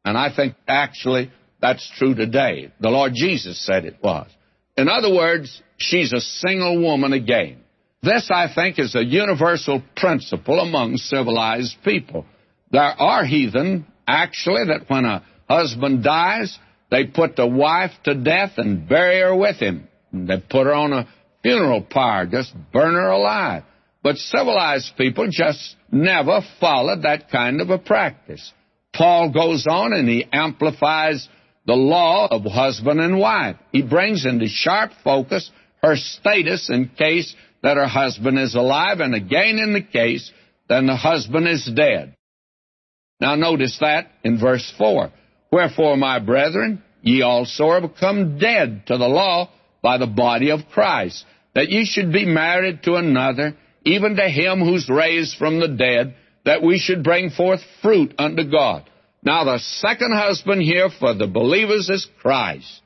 And I think actually that's true today. The Lord Jesus said it was. In other words, she's a single woman again. This, I think, is a universal principle among civilized people. There are heathen, actually, that when a husband dies, they put the wife to death and bury her with him. They put her on a funeral pyre, just burn her alive. But civilized people just never followed that kind of a practice. Paul goes on and he amplifies the law of husband and wife. He brings into sharp focus her status in case that her husband is alive, and again in the case that the husband is dead. Now notice that in verse 4. Wherefore, my brethren, ye also are become dead to the law by the body of Christ, that ye should be married to another, even to him who's raised from the dead, that we should bring forth fruit unto God. Now, the second husband here for the believers is Christ.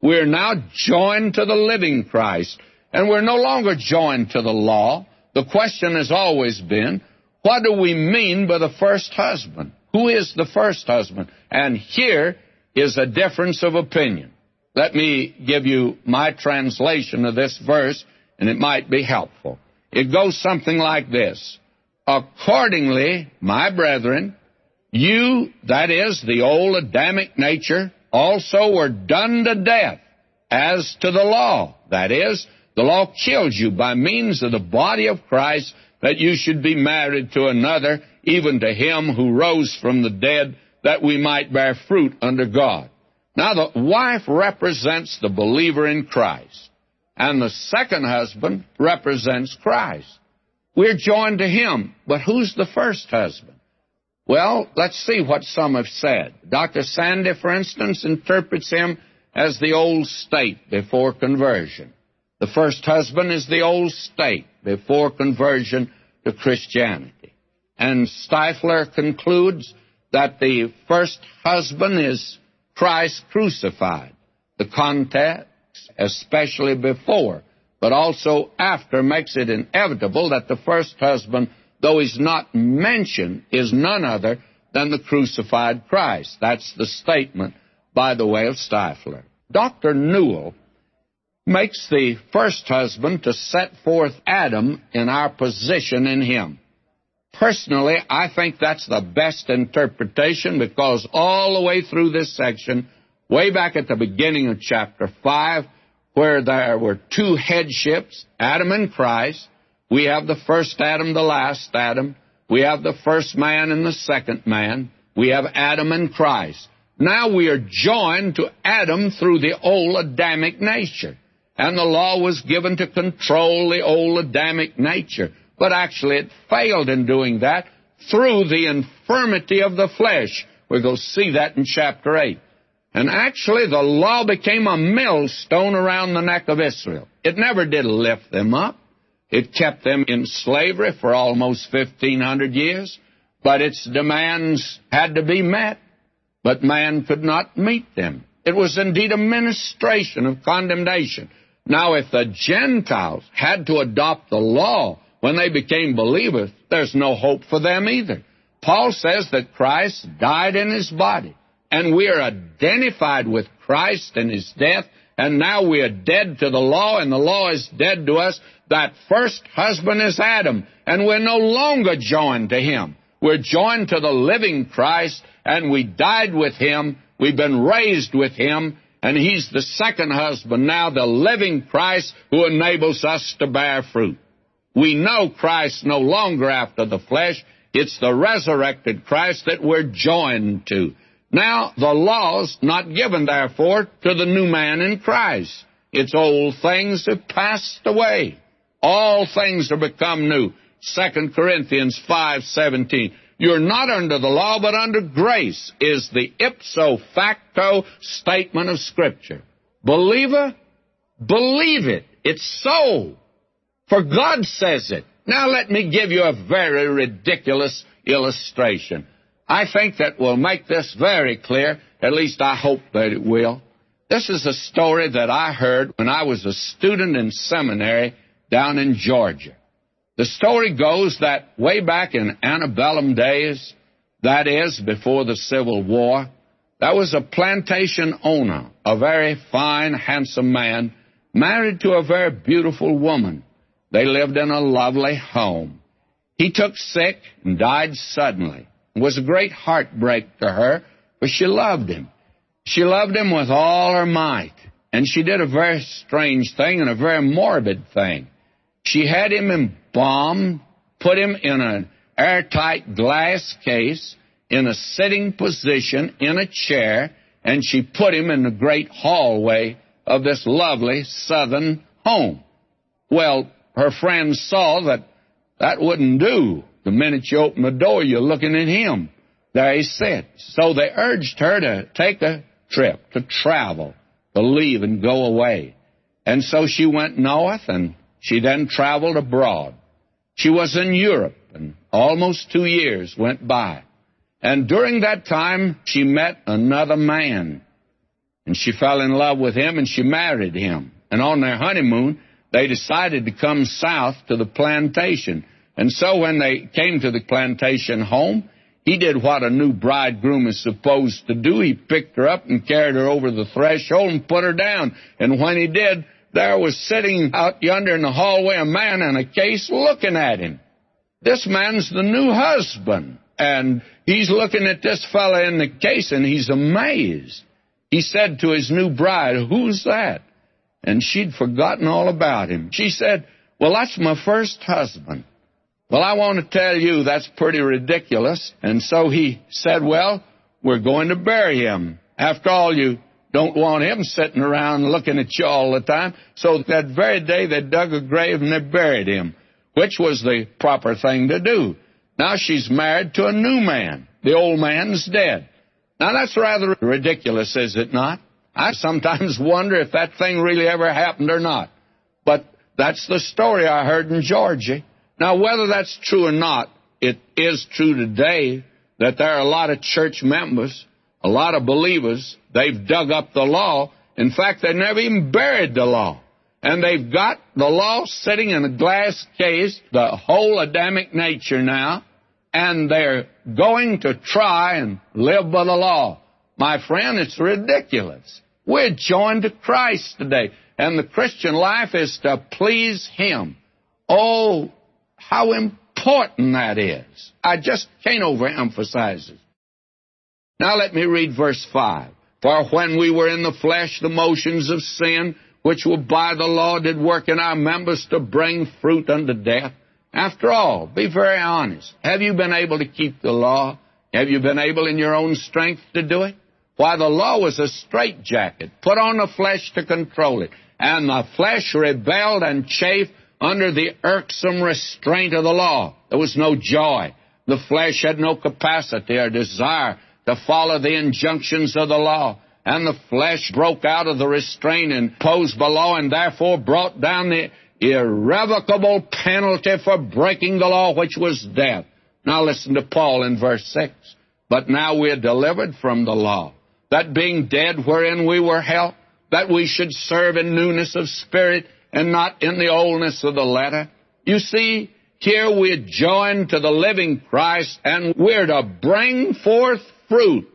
We're now joined to the living Christ, and we're no longer joined to the law. The question has always been, what do we mean by the first husband? Who is the first husband? And here is a difference of opinion. Let me give you my translation of this verse, and it might be helpful. It goes something like this Accordingly, my brethren, you, that is, the old Adamic nature, also were done to death as to the law. That is, the law kills you by means of the body of Christ that you should be married to another, even to him who rose from the dead, that we might bear fruit under God. Now, the wife represents the believer in Christ and the second husband represents Christ. We're joined to him, but who's the first husband? Well, let's see what some have said. Dr. Sanday, for instance, interprets him as the old state before conversion. The first husband is the old state before conversion to Christianity. And Stifler concludes that the first husband is Christ crucified. The context especially before, but also after, makes it inevitable that the first husband, though he's not mentioned, is none other than the crucified Christ. That's the statement by the way of Stifler. Dr. Newell makes the first husband to set forth Adam in our position in him. Personally, I think that's the best interpretation because all the way through this section, way back at the beginning of chapter 5, where there were two headships, Adam and Christ. We have the first Adam, the last Adam. We have the first man and the second man. We have Adam and Christ. Now we are joined to Adam through the old Adamic nature. And the law was given to control the old Adamic nature. But actually it failed in doing that through the infirmity of the flesh. We're going to see that in chapter 8. And actually, the law became a millstone around the neck of Israel. It never did lift them up. It kept them in slavery for almost 1,500 years, but its demands had to be met. But man could not meet them. It was indeed a ministration of condemnation. Now, if the Gentiles had to adopt the law when they became believers, there's no hope for them either. Paul says that Christ died in his body and we are identified with Christ and his death, and now we are dead to the law, and the law is dead to us. That first husband is Adam, and we're no longer joined to him. We're joined to the living Christ, and we died with him. We've been raised with him, and he's the second husband now, the living Christ who enables us to bear fruit. We know Christ no longer after the flesh. It's the resurrected Christ that we're joined to. Now, the law's not given, therefore, to the new man in Christ. Its old things have passed away. All things are become new. 2 Corinthians 5:17. You're not under the law, but under grace is the ipso facto statement of Scripture. Believer, believe it. It's so. For God says it. Now let me give you a very ridiculous illustration. I think that will make this very clear. At least I hope that it will. This is a story that I heard when I was a student in seminary down in Georgia. The story goes that way back in antebellum days, that is, before the Civil War, there was a plantation owner, a very fine, handsome man, married to a very beautiful woman. They lived in a lovely home. He took sick and died suddenly. It was a great heartbreak to her, but she loved him. She loved him with all her might. And she did a very strange thing and a very morbid thing. She had him embalmed, put him in an airtight glass case, in a sitting position, in a chair, and she put him in the great hallway of this lovely southern home. Well, her friends saw that that wouldn't do. The minute you open the door, you're looking at him. There he sits. So they urged her to take a trip, to travel, to leave and go away. And so she went north and she then traveled abroad. She was in Europe and almost two years went by. And during that time, she met another man. And she fell in love with him and she married him. And on their honeymoon, they decided to come south to the plantation. And so when they came to the plantation home, he did what a new bridegroom is supposed to do. He picked her up and carried her over the threshold and put her down. And when he did, there was sitting out yonder in the hallway a man in a case looking at him. This man's the new husband. And he's looking at this fella in the case and he's amazed. He said to his new bride, Who's that? and she'd forgotten all about him. She said, Well, that's my first husband. Well, I want to tell you that's pretty ridiculous. And so he said, Well, we're going to bury him. After all, you don't want him sitting around looking at you all the time. So that very day they dug a grave and they buried him, which was the proper thing to do. Now she's married to a new man. The old man's dead. Now that's rather ridiculous, is it not? I sometimes wonder if that thing really ever happened or not. But that's the story I heard in Georgia. Now, whether that's true or not, it is true today that there are a lot of church members, a lot of believers, they've dug up the law. In fact, they never even buried the law. And they've got the law sitting in a glass case, the whole Adamic nature now, and they're going to try and live by the law. My friend, it's ridiculous. We're joined to Christ today, and the Christian life is to please Him. Oh, how important that is. I just can't overemphasize it. Now let me read verse 5. For when we were in the flesh, the motions of sin, which were by the law, did work in our members to bring fruit unto death. After all, be very honest. Have you been able to keep the law? Have you been able in your own strength to do it? Why, the law was a straitjacket put on the flesh to control it. And the flesh rebelled and chafed under the irksome restraint of the law. There was no joy. The flesh had no capacity or desire to follow the injunctions of the law. And the flesh broke out of the restraint imposed by law and therefore brought down the irrevocable penalty for breaking the law, which was death. Now listen to Paul in verse 6. But now we're delivered from the law that being dead wherein we were held, that we should serve in newness of spirit and not in the oldness of the letter. You see, here we're joined to the living Christ and we're to bring forth fruit.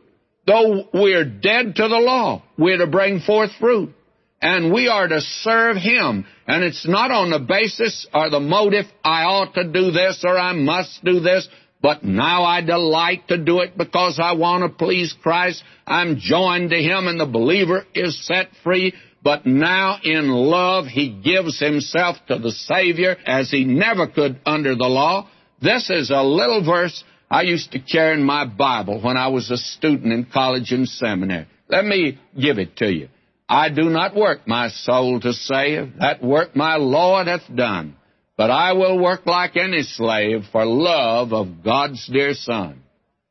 Though we're dead to the law, we're to bring forth fruit. And we are to serve Him. And it's not on the basis or the motive, I ought to do this or I must do this, but now I delight to do it because I want to please Christ. I'm joined to Him and the believer is set free. But now in love, He gives Himself to the Savior as He never could under the law. This is a little verse I used to carry in my Bible when I was a student in college and seminary. Let me give it to you. I do not work my soul to save. That work my Lord hath done. But I will work like any slave for love of God's dear Son.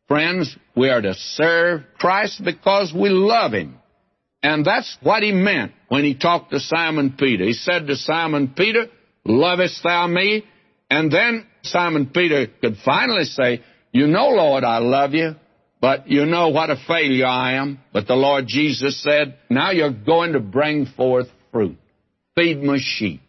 Friends, we are to serve Christ because we love Him. And that's what He meant when He talked to Simon Peter. He said to Simon Peter, Lovest thou me? And then Simon Peter could finally say, You know, Lord, I love you, but you know what a failure I am. But the Lord Jesus said, Now you're going to bring forth fruit. Feed my sheep.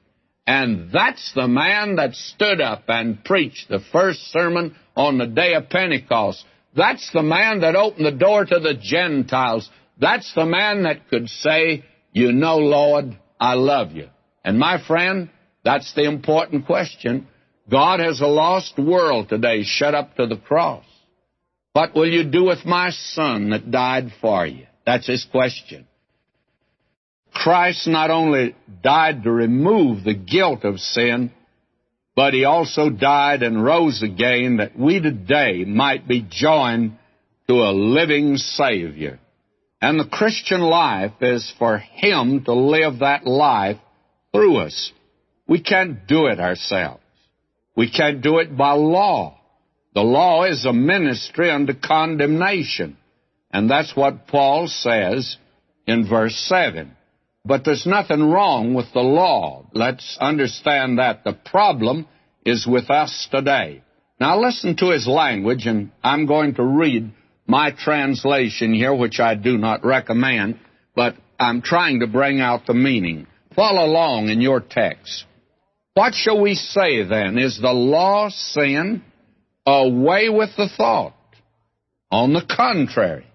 And that's the man that stood up and preached the first sermon on the day of Pentecost. That's the man that opened the door to the Gentiles. That's the man that could say, You know, Lord, I love you. And my friend, that's the important question. God has a lost world today shut up to the cross. What will you do with my son that died for you? That's his question. Christ not only died to remove the guilt of sin, but he also died and rose again that we today might be joined to a living Savior. And the Christian life is for him to live that life through us. We can't do it ourselves. We can't do it by law. The law is a ministry unto condemnation. And that's what Paul says in verse 7. But there's nothing wrong with the law. Let's understand that. The problem is with us today. Now listen to his language, and I'm going to read my translation here, which I do not recommend, but I'm trying to bring out the meaning. Follow along in your text. What shall we say then? Is the law sin? Away with the thought. On the contrary,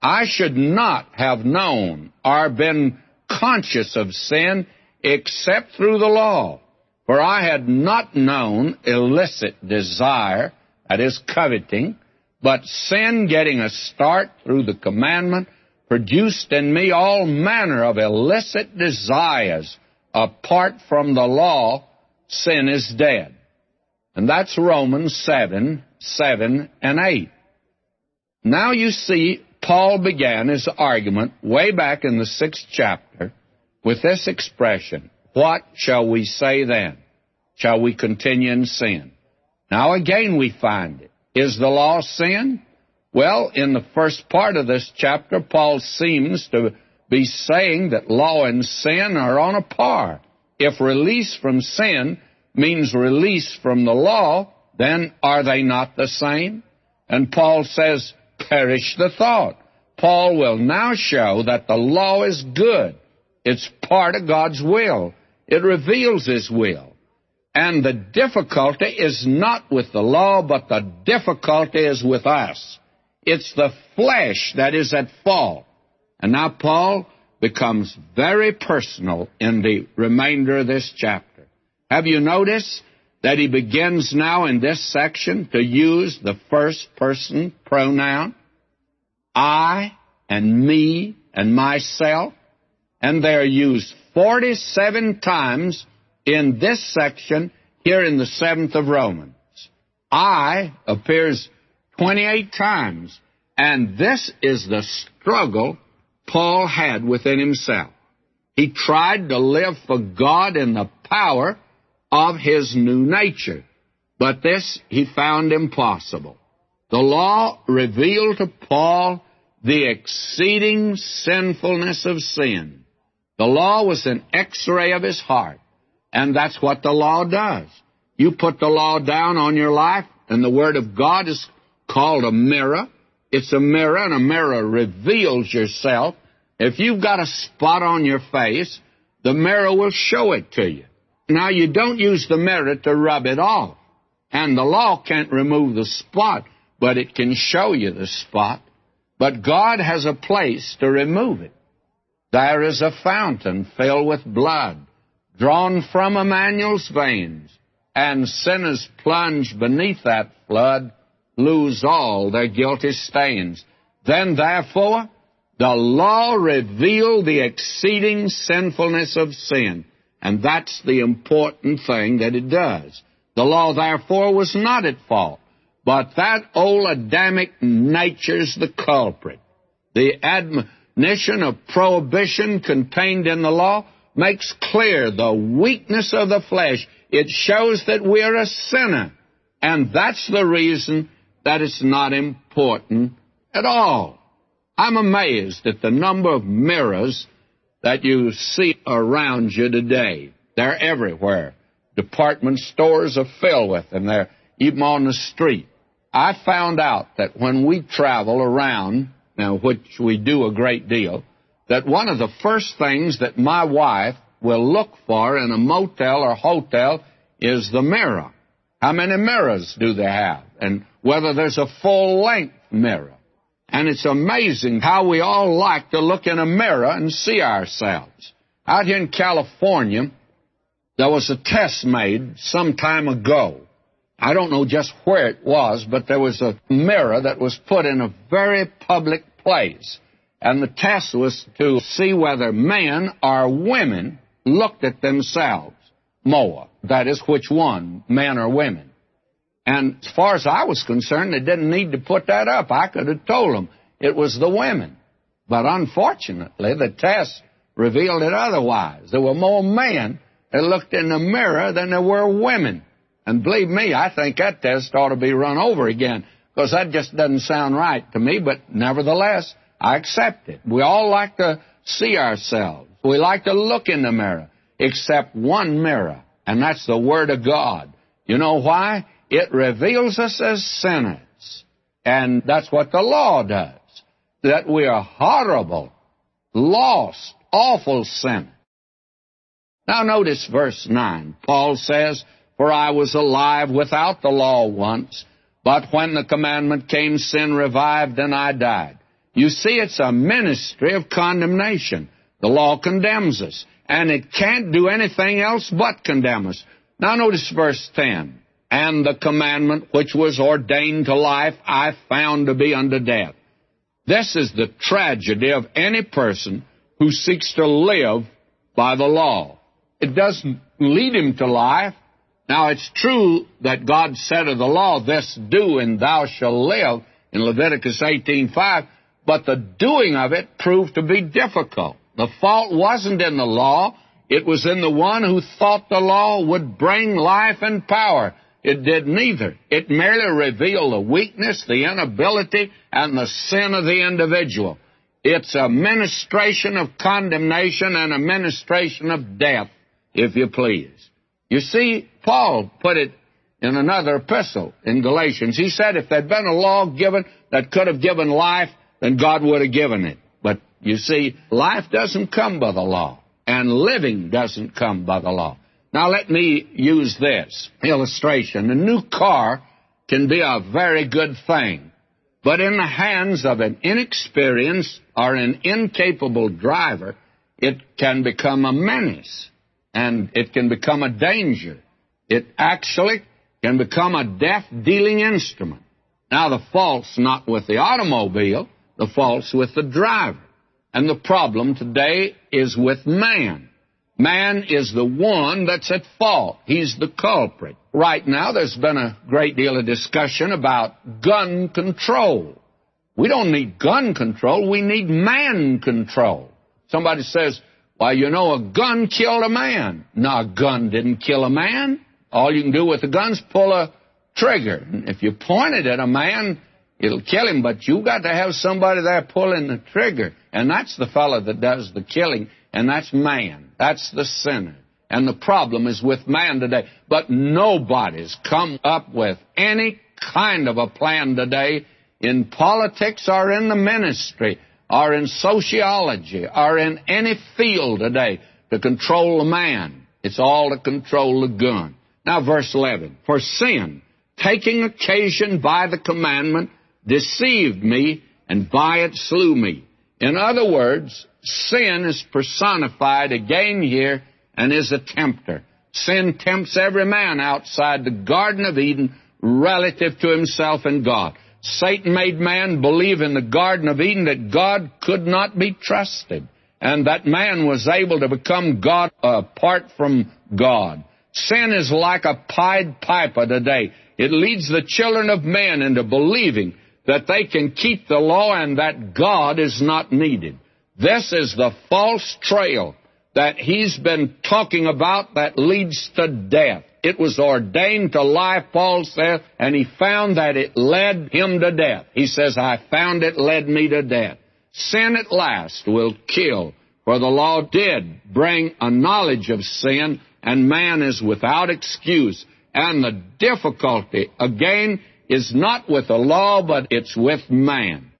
I should not have known or been conscious of sin except through the law. For I had not known illicit desire, that is coveting, but sin getting a start through the commandment produced in me all manner of illicit desires apart from the law sin is dead. And that's Romans 7, 7 and 8. Now you see, Paul began his argument way back in the sixth chapter with this expression, What shall we say then? Shall we continue in sin? Now again we find it. Is the law sin? Well, in the first part of this chapter, Paul seems to be saying that law and sin are on a par. If release from sin means release from the law, then are they not the same? And Paul says, perish the thought. Paul will now show that the law is good. It's part of God's will. It reveals His will. And the difficulty is not with the law, but the difficulty is with us. It's the flesh that is at fault. And now Paul becomes very personal in the remainder of this chapter. Have you noticed that he begins now in this section to use the first person pronoun? I and me and myself. And they're used 47 times in this section here in the seventh of Romans. I appears 28 times. And this is the struggle Paul had within himself. He tried to live for God in the power of his new nature. But this he found impossible. The law revealed to Paul the exceeding sinfulness of sin. The law was an x-ray of his heart. And that's what the law does. You put the law down on your life, and the Word of God is called a mirror. It's a mirror, and a mirror reveals yourself. If you've got a spot on your face, the mirror will show it to you. Now, you don't use the mirror to rub it off. And the law can't remove the spot, but it can show you the spot. But God has a place to remove it. There is a fountain filled with blood, drawn from Emmanuel's veins, and sinners plunge beneath that flood lose all their guilty stains. Then, therefore, the law revealed the exceeding sinfulness of sin. And that's the important thing that it does. The law, therefore, was not at fault, But that old Adamic nature's the culprit. The admonition of prohibition contained in the law makes clear the weakness of the flesh. It shows that we're a sinner. And that's the reason that it's not important at all. I'm amazed at the number of mirrors that you see around you today. They're everywhere. Department stores are filled with them. They're even on the street. I found out that when we travel around, now which we do a great deal, that one of the first things that my wife will look for in a motel or hotel is the mirror. How many mirrors do they have? And whether there's a full length mirror. And it's amazing how we all like to look in a mirror and see ourselves. Out here in California, there was a test made some time ago. I don't know just where it was, but there was a mirror that was put in a very public place. And the test was to see whether men or women looked at themselves more. That is, which one, men or women. And as far as I was concerned, they didn't need to put that up. I could have told them it was the women. But unfortunately, the test revealed it otherwise. There were more men that looked in the mirror than there were women. And believe me, I think that test ought to be run over again because that just doesn't sound right to me, but nevertheless, I accept it. We all like to see ourselves. We like to look in the mirror, except one mirror, and that's the Word of God. You know why? It reveals us as sinners. And that's what the law does. That we are horrible, lost, awful sinners. Now notice verse 9. Paul says, For I was alive without the law once, but when the commandment came, sin revived and I died. You see, it's a ministry of condemnation. The law condemns us, and it can't do anything else but condemn us. Now notice verse 10 and the commandment which was ordained to life I found to be unto death. This is the tragedy of any person who seeks to live by the law. It doesn't lead him to life. Now it's true that God said of the law, this do and thou shalt live in Leviticus 18:5, but the doing of it proved to be difficult. The fault wasn't in the law, it was in the one who thought the law would bring life and power. It did neither. It merely revealed the weakness, the inability, and the sin of the individual. It's a ministration of condemnation and a ministration of death, if you please. You see, Paul put it in another epistle in Galatians. He said if there'd been a law given that could have given life, then God would have given it. But you see, life doesn't come by the law, and living doesn't come by the law. Now let me use this illustration. A new car can be a very good thing, but in the hands of an inexperienced or an incapable driver, it can become a menace and it can become a danger. It actually can become a death dealing instrument. Now the fault's not with the automobile, the fault's with the driver. And the problem today is with man. Man is the one that's at fault. He's the culprit. Right now, there's been a great deal of discussion about gun control. We don't need gun control, we need man control. Somebody says, well, you know, a gun killed a man. No, a gun didn't kill a man. All you can do with a gun's pull a trigger. If you point it at a man, it'll kill him, but you got to have somebody there pulling the trigger. And that's the fellow that does the killing and that's man. That's the sinner. And the problem is with man today. But nobody's come up with any kind of a plan today in politics or in the ministry or in sociology or in any field today to control the man. It's all to control the gun. Now, verse 11. For sin, taking occasion by the commandment, deceived me, and by it slew me. In other words, sin is personified again here and is a tempter. Sin tempts every man outside the Garden of Eden relative to himself and God. Satan made man believe in the Garden of Eden that God could not be trusted and that man was able to become God apart from God. Sin is like a Pied Piper today. It leads the children of men into believing that they can keep the law and that God is not needed. This is the false trail that he's been talking about that leads to death. It was ordained to life, Paul says, and he found that it led him to death. He says, I found it led me to death. Sin at last will kill, for the law did bring a knowledge of sin, and man is without excuse. And the difficulty, again, is not with the law, but it's with man.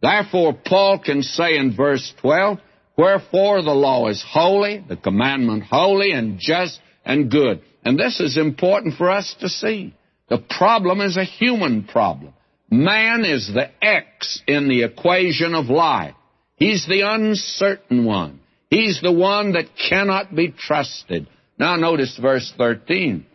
Therefore, Paul can say in verse 12, Wherefore the law is holy, the commandment holy and just and good. And this is important for us to see. The problem is a human problem. Man is the X in the equation of life. He's the uncertain one. He's the one that cannot be trusted. Now notice verse 13.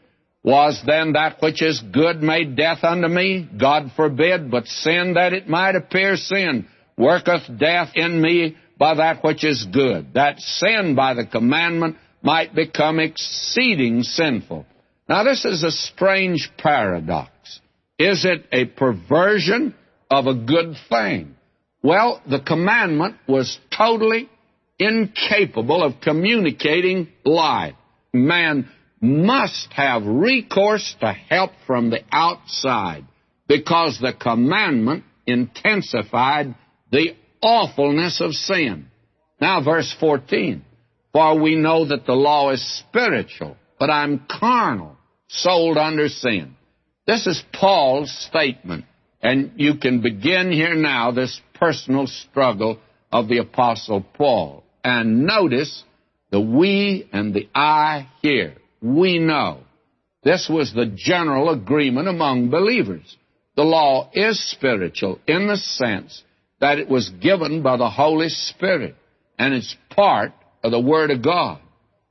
Was then that which is good made death unto me? God forbid, but sin that it might appear sin worketh death in me by that which is good, that sin by the commandment might become exceeding sinful. Now this is a strange paradox. Is it a perversion of a good thing? Well, the commandment was totally incapable of communicating life. Man must have recourse to help from the outside because the commandment intensified the awfulness of sin. Now, verse 14. For we know that the law is spiritual, but I'm carnal, sold under sin. This is Paul's statement, and you can begin here now this personal struggle of the Apostle Paul. And notice the we and the I here we know. This was the general agreement among believers. The law is spiritual in the sense that it was given by the Holy Spirit and it's part of the Word of God.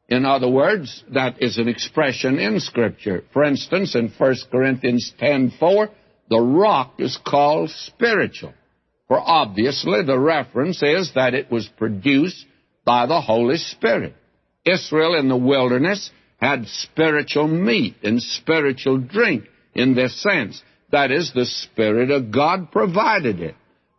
In other words, that is an expression in Scripture. For instance, in 1 Corinthians 10:4, the rock is called spiritual. For obviously the reference is that it was produced by the Holy Spirit. Israel in the wilderness had spiritual meat and spiritual drink in this sense. That is, the Spirit of God provided it.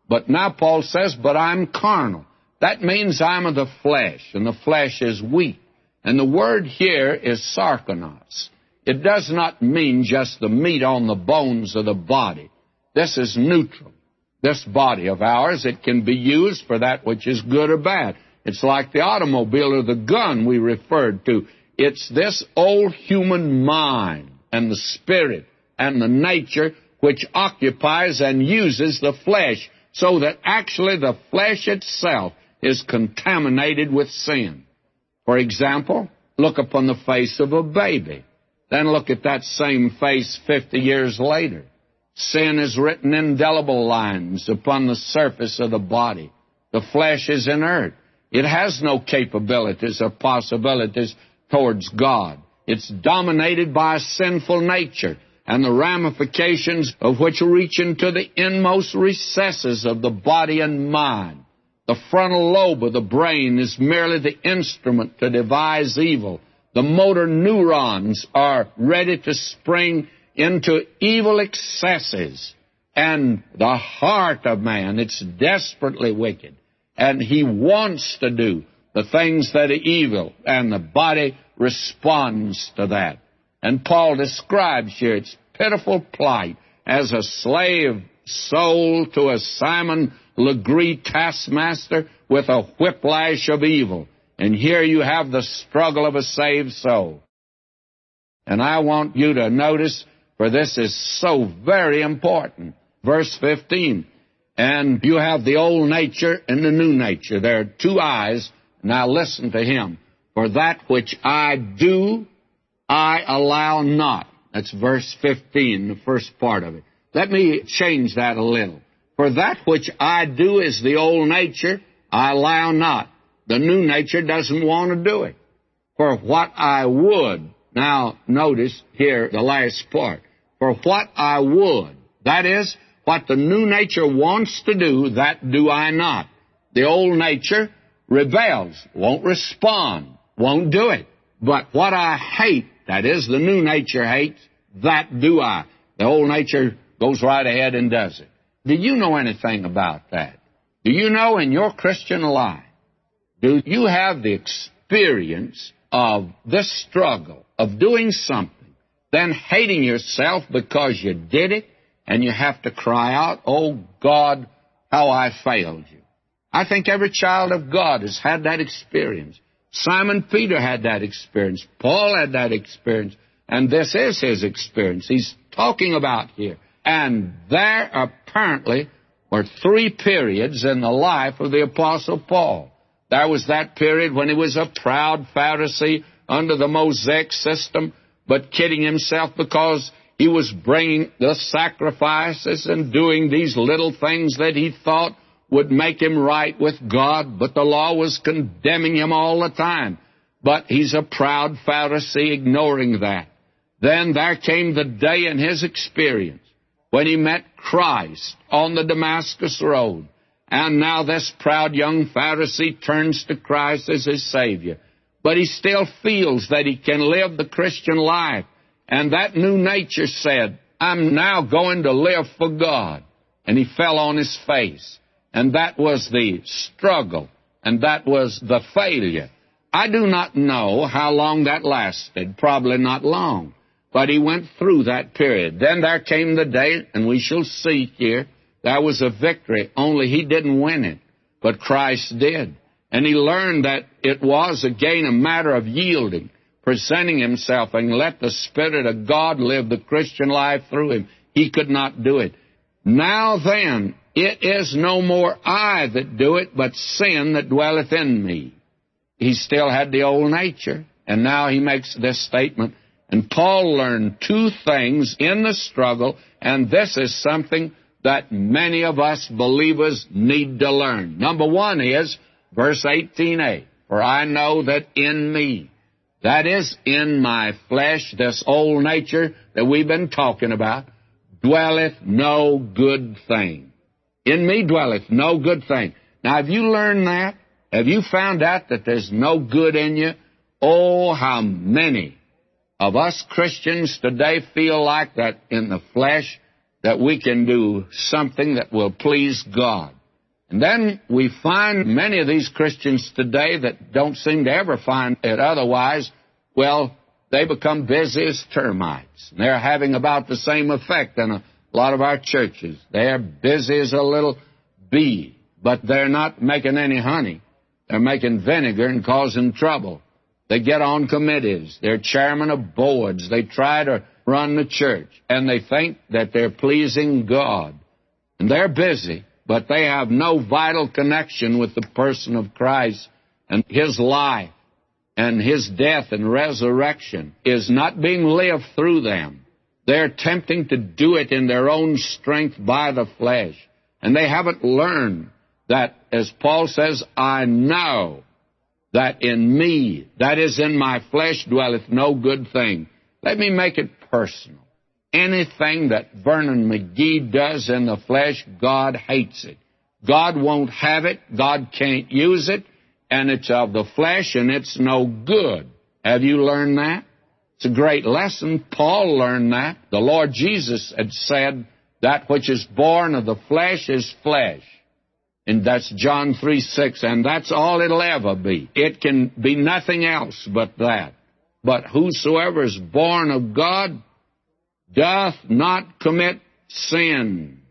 But now Paul says, but I'm carnal. That means I'm of the flesh, and the flesh is weak. And the word here is sarkinos. It does not mean just the meat on the bones of the body. This is neutral. This body of ours, it can be used for that which is good or bad. It's like the automobile or the gun we referred to. It's this old human mind and the spirit and the nature which occupies and uses the flesh so that actually the flesh itself is contaminated with sin. For example, look upon the face of a baby. Then look at that same face 50 years later. Sin is written indelible lines upon the surface of the body. The flesh is inert. It has no capabilities or possibilities towards God. It's dominated by a sinful nature and the ramifications of which reach into the inmost recesses of the body and mind. The frontal lobe of the brain is merely the instrument to devise evil. The motor neurons are ready to spring into evil excesses. And the heart of man, it's desperately wicked. And he wants to do the things that are evil, and the body responds to that. And Paul describes here its pitiful plight as a slave sold to a Simon Legree taskmaster with a whiplash of evil. And here you have the struggle of a saved soul. And I want you to notice, for this is so very important. Verse 15. And you have the old nature and the new nature. There are two eyes now listen to him. For that which I do, I allow not. That's verse 15, the first part of it. Let me change that a little. For that which I do is the old nature, I allow not. The new nature doesn't want to do it. For what I would, now notice here the last part. For what I would, that is, what the new nature wants to do, that do I not. The old nature rebels, won't respond, won't do it. But what I hate, that is, the new nature hates, that do I. The old nature goes right ahead and does it. Do you know anything about that? Do you know in your Christian life, do you have the experience of this struggle of doing something, then hating yourself because you did it, and you have to cry out, Oh God, how I failed you. I think every child of God has had that experience. Simon Peter had that experience. Paul had that experience. And this is his experience he's talking about here. And there apparently were three periods in the life of the Apostle Paul. There was that period when he was a proud Pharisee under the Mosaic system, but kidding himself because he was bringing the sacrifices and doing these little things that he thought would make him right with God, but the law was condemning him all the time. But he's a proud Pharisee ignoring that. Then there came the day in his experience when he met Christ on the Damascus Road. And now this proud young Pharisee turns to Christ as his Savior. But he still feels that he can live the Christian life and that new nature said, I'm now going to live for God. And he fell on his face. And that was the struggle. And that was the failure. I do not know how long that lasted. Probably not long. But he went through that period. Then there came the day, and we shall see here, there was a victory, only he didn't win it, but Christ did. And he learned that it was again a matter of yielding presenting himself and let the Spirit of God live the Christian life through him. He could not do it. Now then, it is no more I that do it, but sin that dwelleth in me. He still had the old nature, and now he makes this statement. And Paul learned two things in the struggle, and this is something that many of us believers need to learn. Number one is verse 18a, For I know that in me, that is, in my flesh, this old nature that we've been talking about, dwelleth no good thing. In me dwelleth no good thing. Now, have you learned that? Have you found out that there's no good in you? Oh, how many of us Christians today feel like that in the flesh that we can do something that will please God. And then we find many of these Christians today that don't seem to ever find it otherwise. Well, they become busy as termites. They're having about the same effect in a lot of our churches. They're busy as a little bee, but they're not making any honey. They're making vinegar and causing trouble. They get on committees. They're chairman of boards. They try to run the church, and they think that they're pleasing God. And they're busy, but they have no vital connection with the person of Christ and His life and His death and resurrection is not being lived through them. They're attempting to do it in their own strength by the flesh. And they haven't learned that, as Paul says, I know that in me, that is in my flesh, dwelleth no good thing. Let me make it personal. Anything that Vernon McGee does in the flesh, God hates it. God won't have it. God can't use it. And it's of the flesh and it's no good. Have you learned that? It's a great lesson. Paul learned that. The Lord Jesus had said, that which is born of the flesh is flesh. And that's John 3 6, and that's all it'll ever be. It can be nothing else but that. But whosoever is born of God doth not commit sin.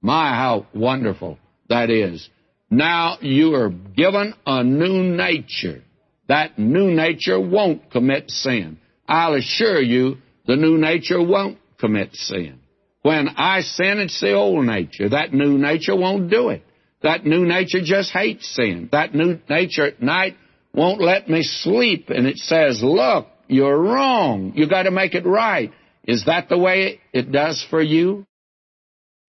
My, how wonderful that is. Now you are given a new nature. That new nature won't commit sin. I'll assure you, the new nature won't commit sin. When I sin, it's the old nature. That new nature won't do it. That new nature just hates sin. That new nature at night won't let me sleep, and it says, Look, you're wrong. You got to make it right. Is that the way it does for you?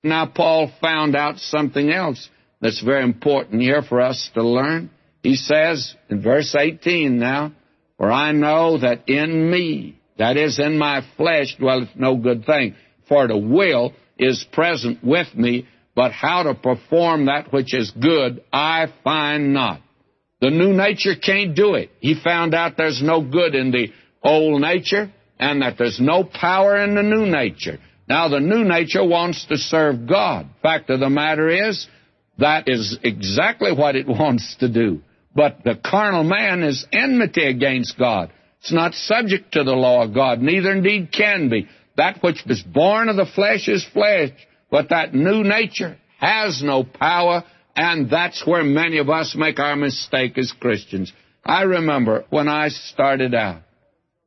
Now, Paul found out something else that's very important here for us to learn. He says in verse 18 now, For I know that in me, that is in my flesh, dwelleth no good thing. For the will is present with me, but how to perform that which is good I find not. The new nature can't do it. He found out there's no good in the old nature, and that there's no power in the new nature. Now, the new nature wants to serve God. Fact of the matter is, that is exactly what it wants to do. But the carnal man is enmity against God. It's not subject to the law of God, neither indeed can be. That which is born of the flesh is flesh, but that new nature has no power, and that's where many of us make our mistake as Christians. I remember when I started out,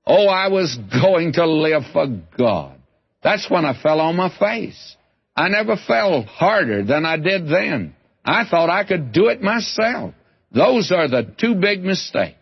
oh, I was going to live for God. That's when I fell on my face. I never fell harder than I did then. I thought I could do it myself. Those are the two big mistakes.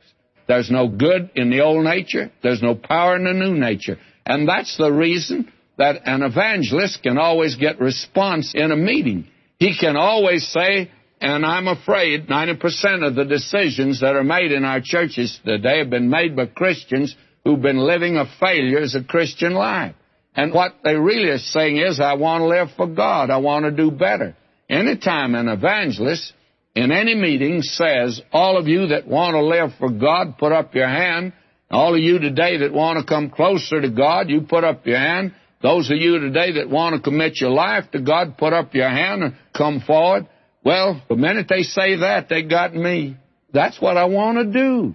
There's no good in the old nature. There's no power in the new nature. And that's the reason that an evangelist can always get response in a meeting. He can always say, and I'm afraid 90% of the decisions that are made in our churches today have been made by Christians who've been living a failure as a Christian life. And what they really are saying is, I want to live for God. I want to do better. Anytime an evangelist in any meeting says, all of you that want to live for God, put up your hand. All of you today that want to come closer to God, you put up your hand. Those of you today that want to commit your life to God, put up your hand and come forward. Well, the minute they say that, they got me. That's what I want to do.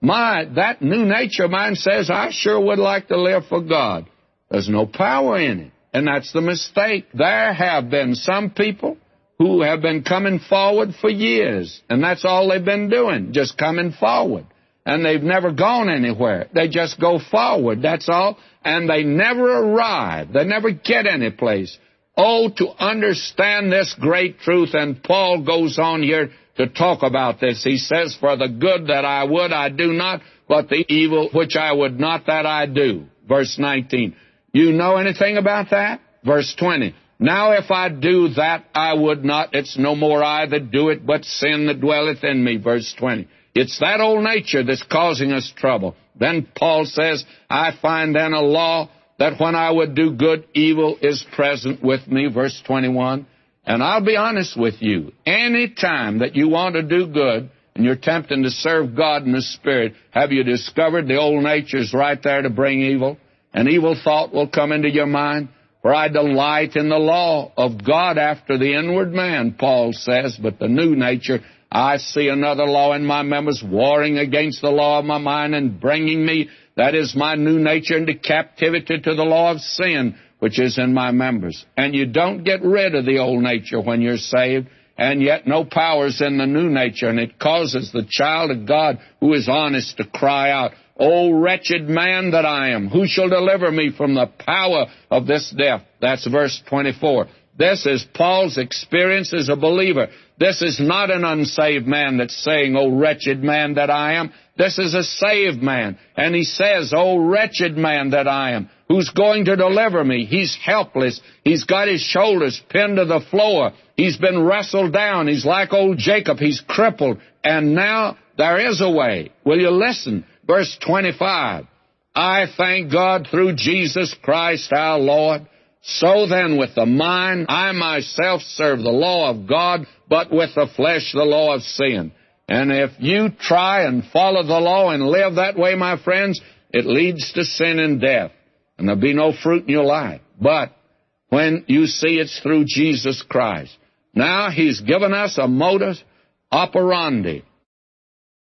My, that new nature of mine says, I sure would like to live for God. There's no power in it. And that's the mistake. There have been some people who have been coming forward for years, and that's all they've been doing, just coming forward. And they've never gone anywhere. They just go forward, that's all. And they never arrive. They never get any place. Oh, to understand this great truth, and Paul goes on here to talk about this. He says, For the good that I would, I do not, but the evil which I would not, that I do. Verse 19. You know anything about that? Verse 20. Now if I do that I would not, it's no more I that do it, but sin that dwelleth in me. Verse 20. It's that old nature that's causing us trouble. Then Paul says, I find then a law that when I would do good, evil is present with me. Verse 21. And I'll be honest with you. Any time that you want to do good and you're tempting to serve God in the Spirit, have you discovered the old nature's right there to bring evil? An evil thought will come into your mind. For I delight in the law of God after the inward man, Paul says, but the new nature, I see another law in my members warring against the law of my mind and bringing me, that is my new nature, into captivity to the law of sin, which is in my members. And you don't get rid of the old nature when you're saved, and yet no power's in the new nature, and it causes the child of God who is honest to cry out, O wretched man that I am, who shall deliver me from the power of this death? That's verse 24. This is Paul's experience as a believer. This is not an unsaved man that's saying, O wretched man that I am. This is a saved man. And he says, O wretched man that I am, who's going to deliver me? He's helpless. He's got his shoulders pinned to the floor. He's been wrestled down. He's like old Jacob. He's crippled. And now there is a way. Will you listen? Verse 25. I thank God through Jesus Christ our Lord. So then, with the mind, I myself serve the law of God, but with the flesh, the law of sin. And if you try and follow the law and live that way, my friends, it leads to sin and death. And there'll be no fruit in your life. But when you see it's through Jesus Christ. Now He's given us a modus operandi.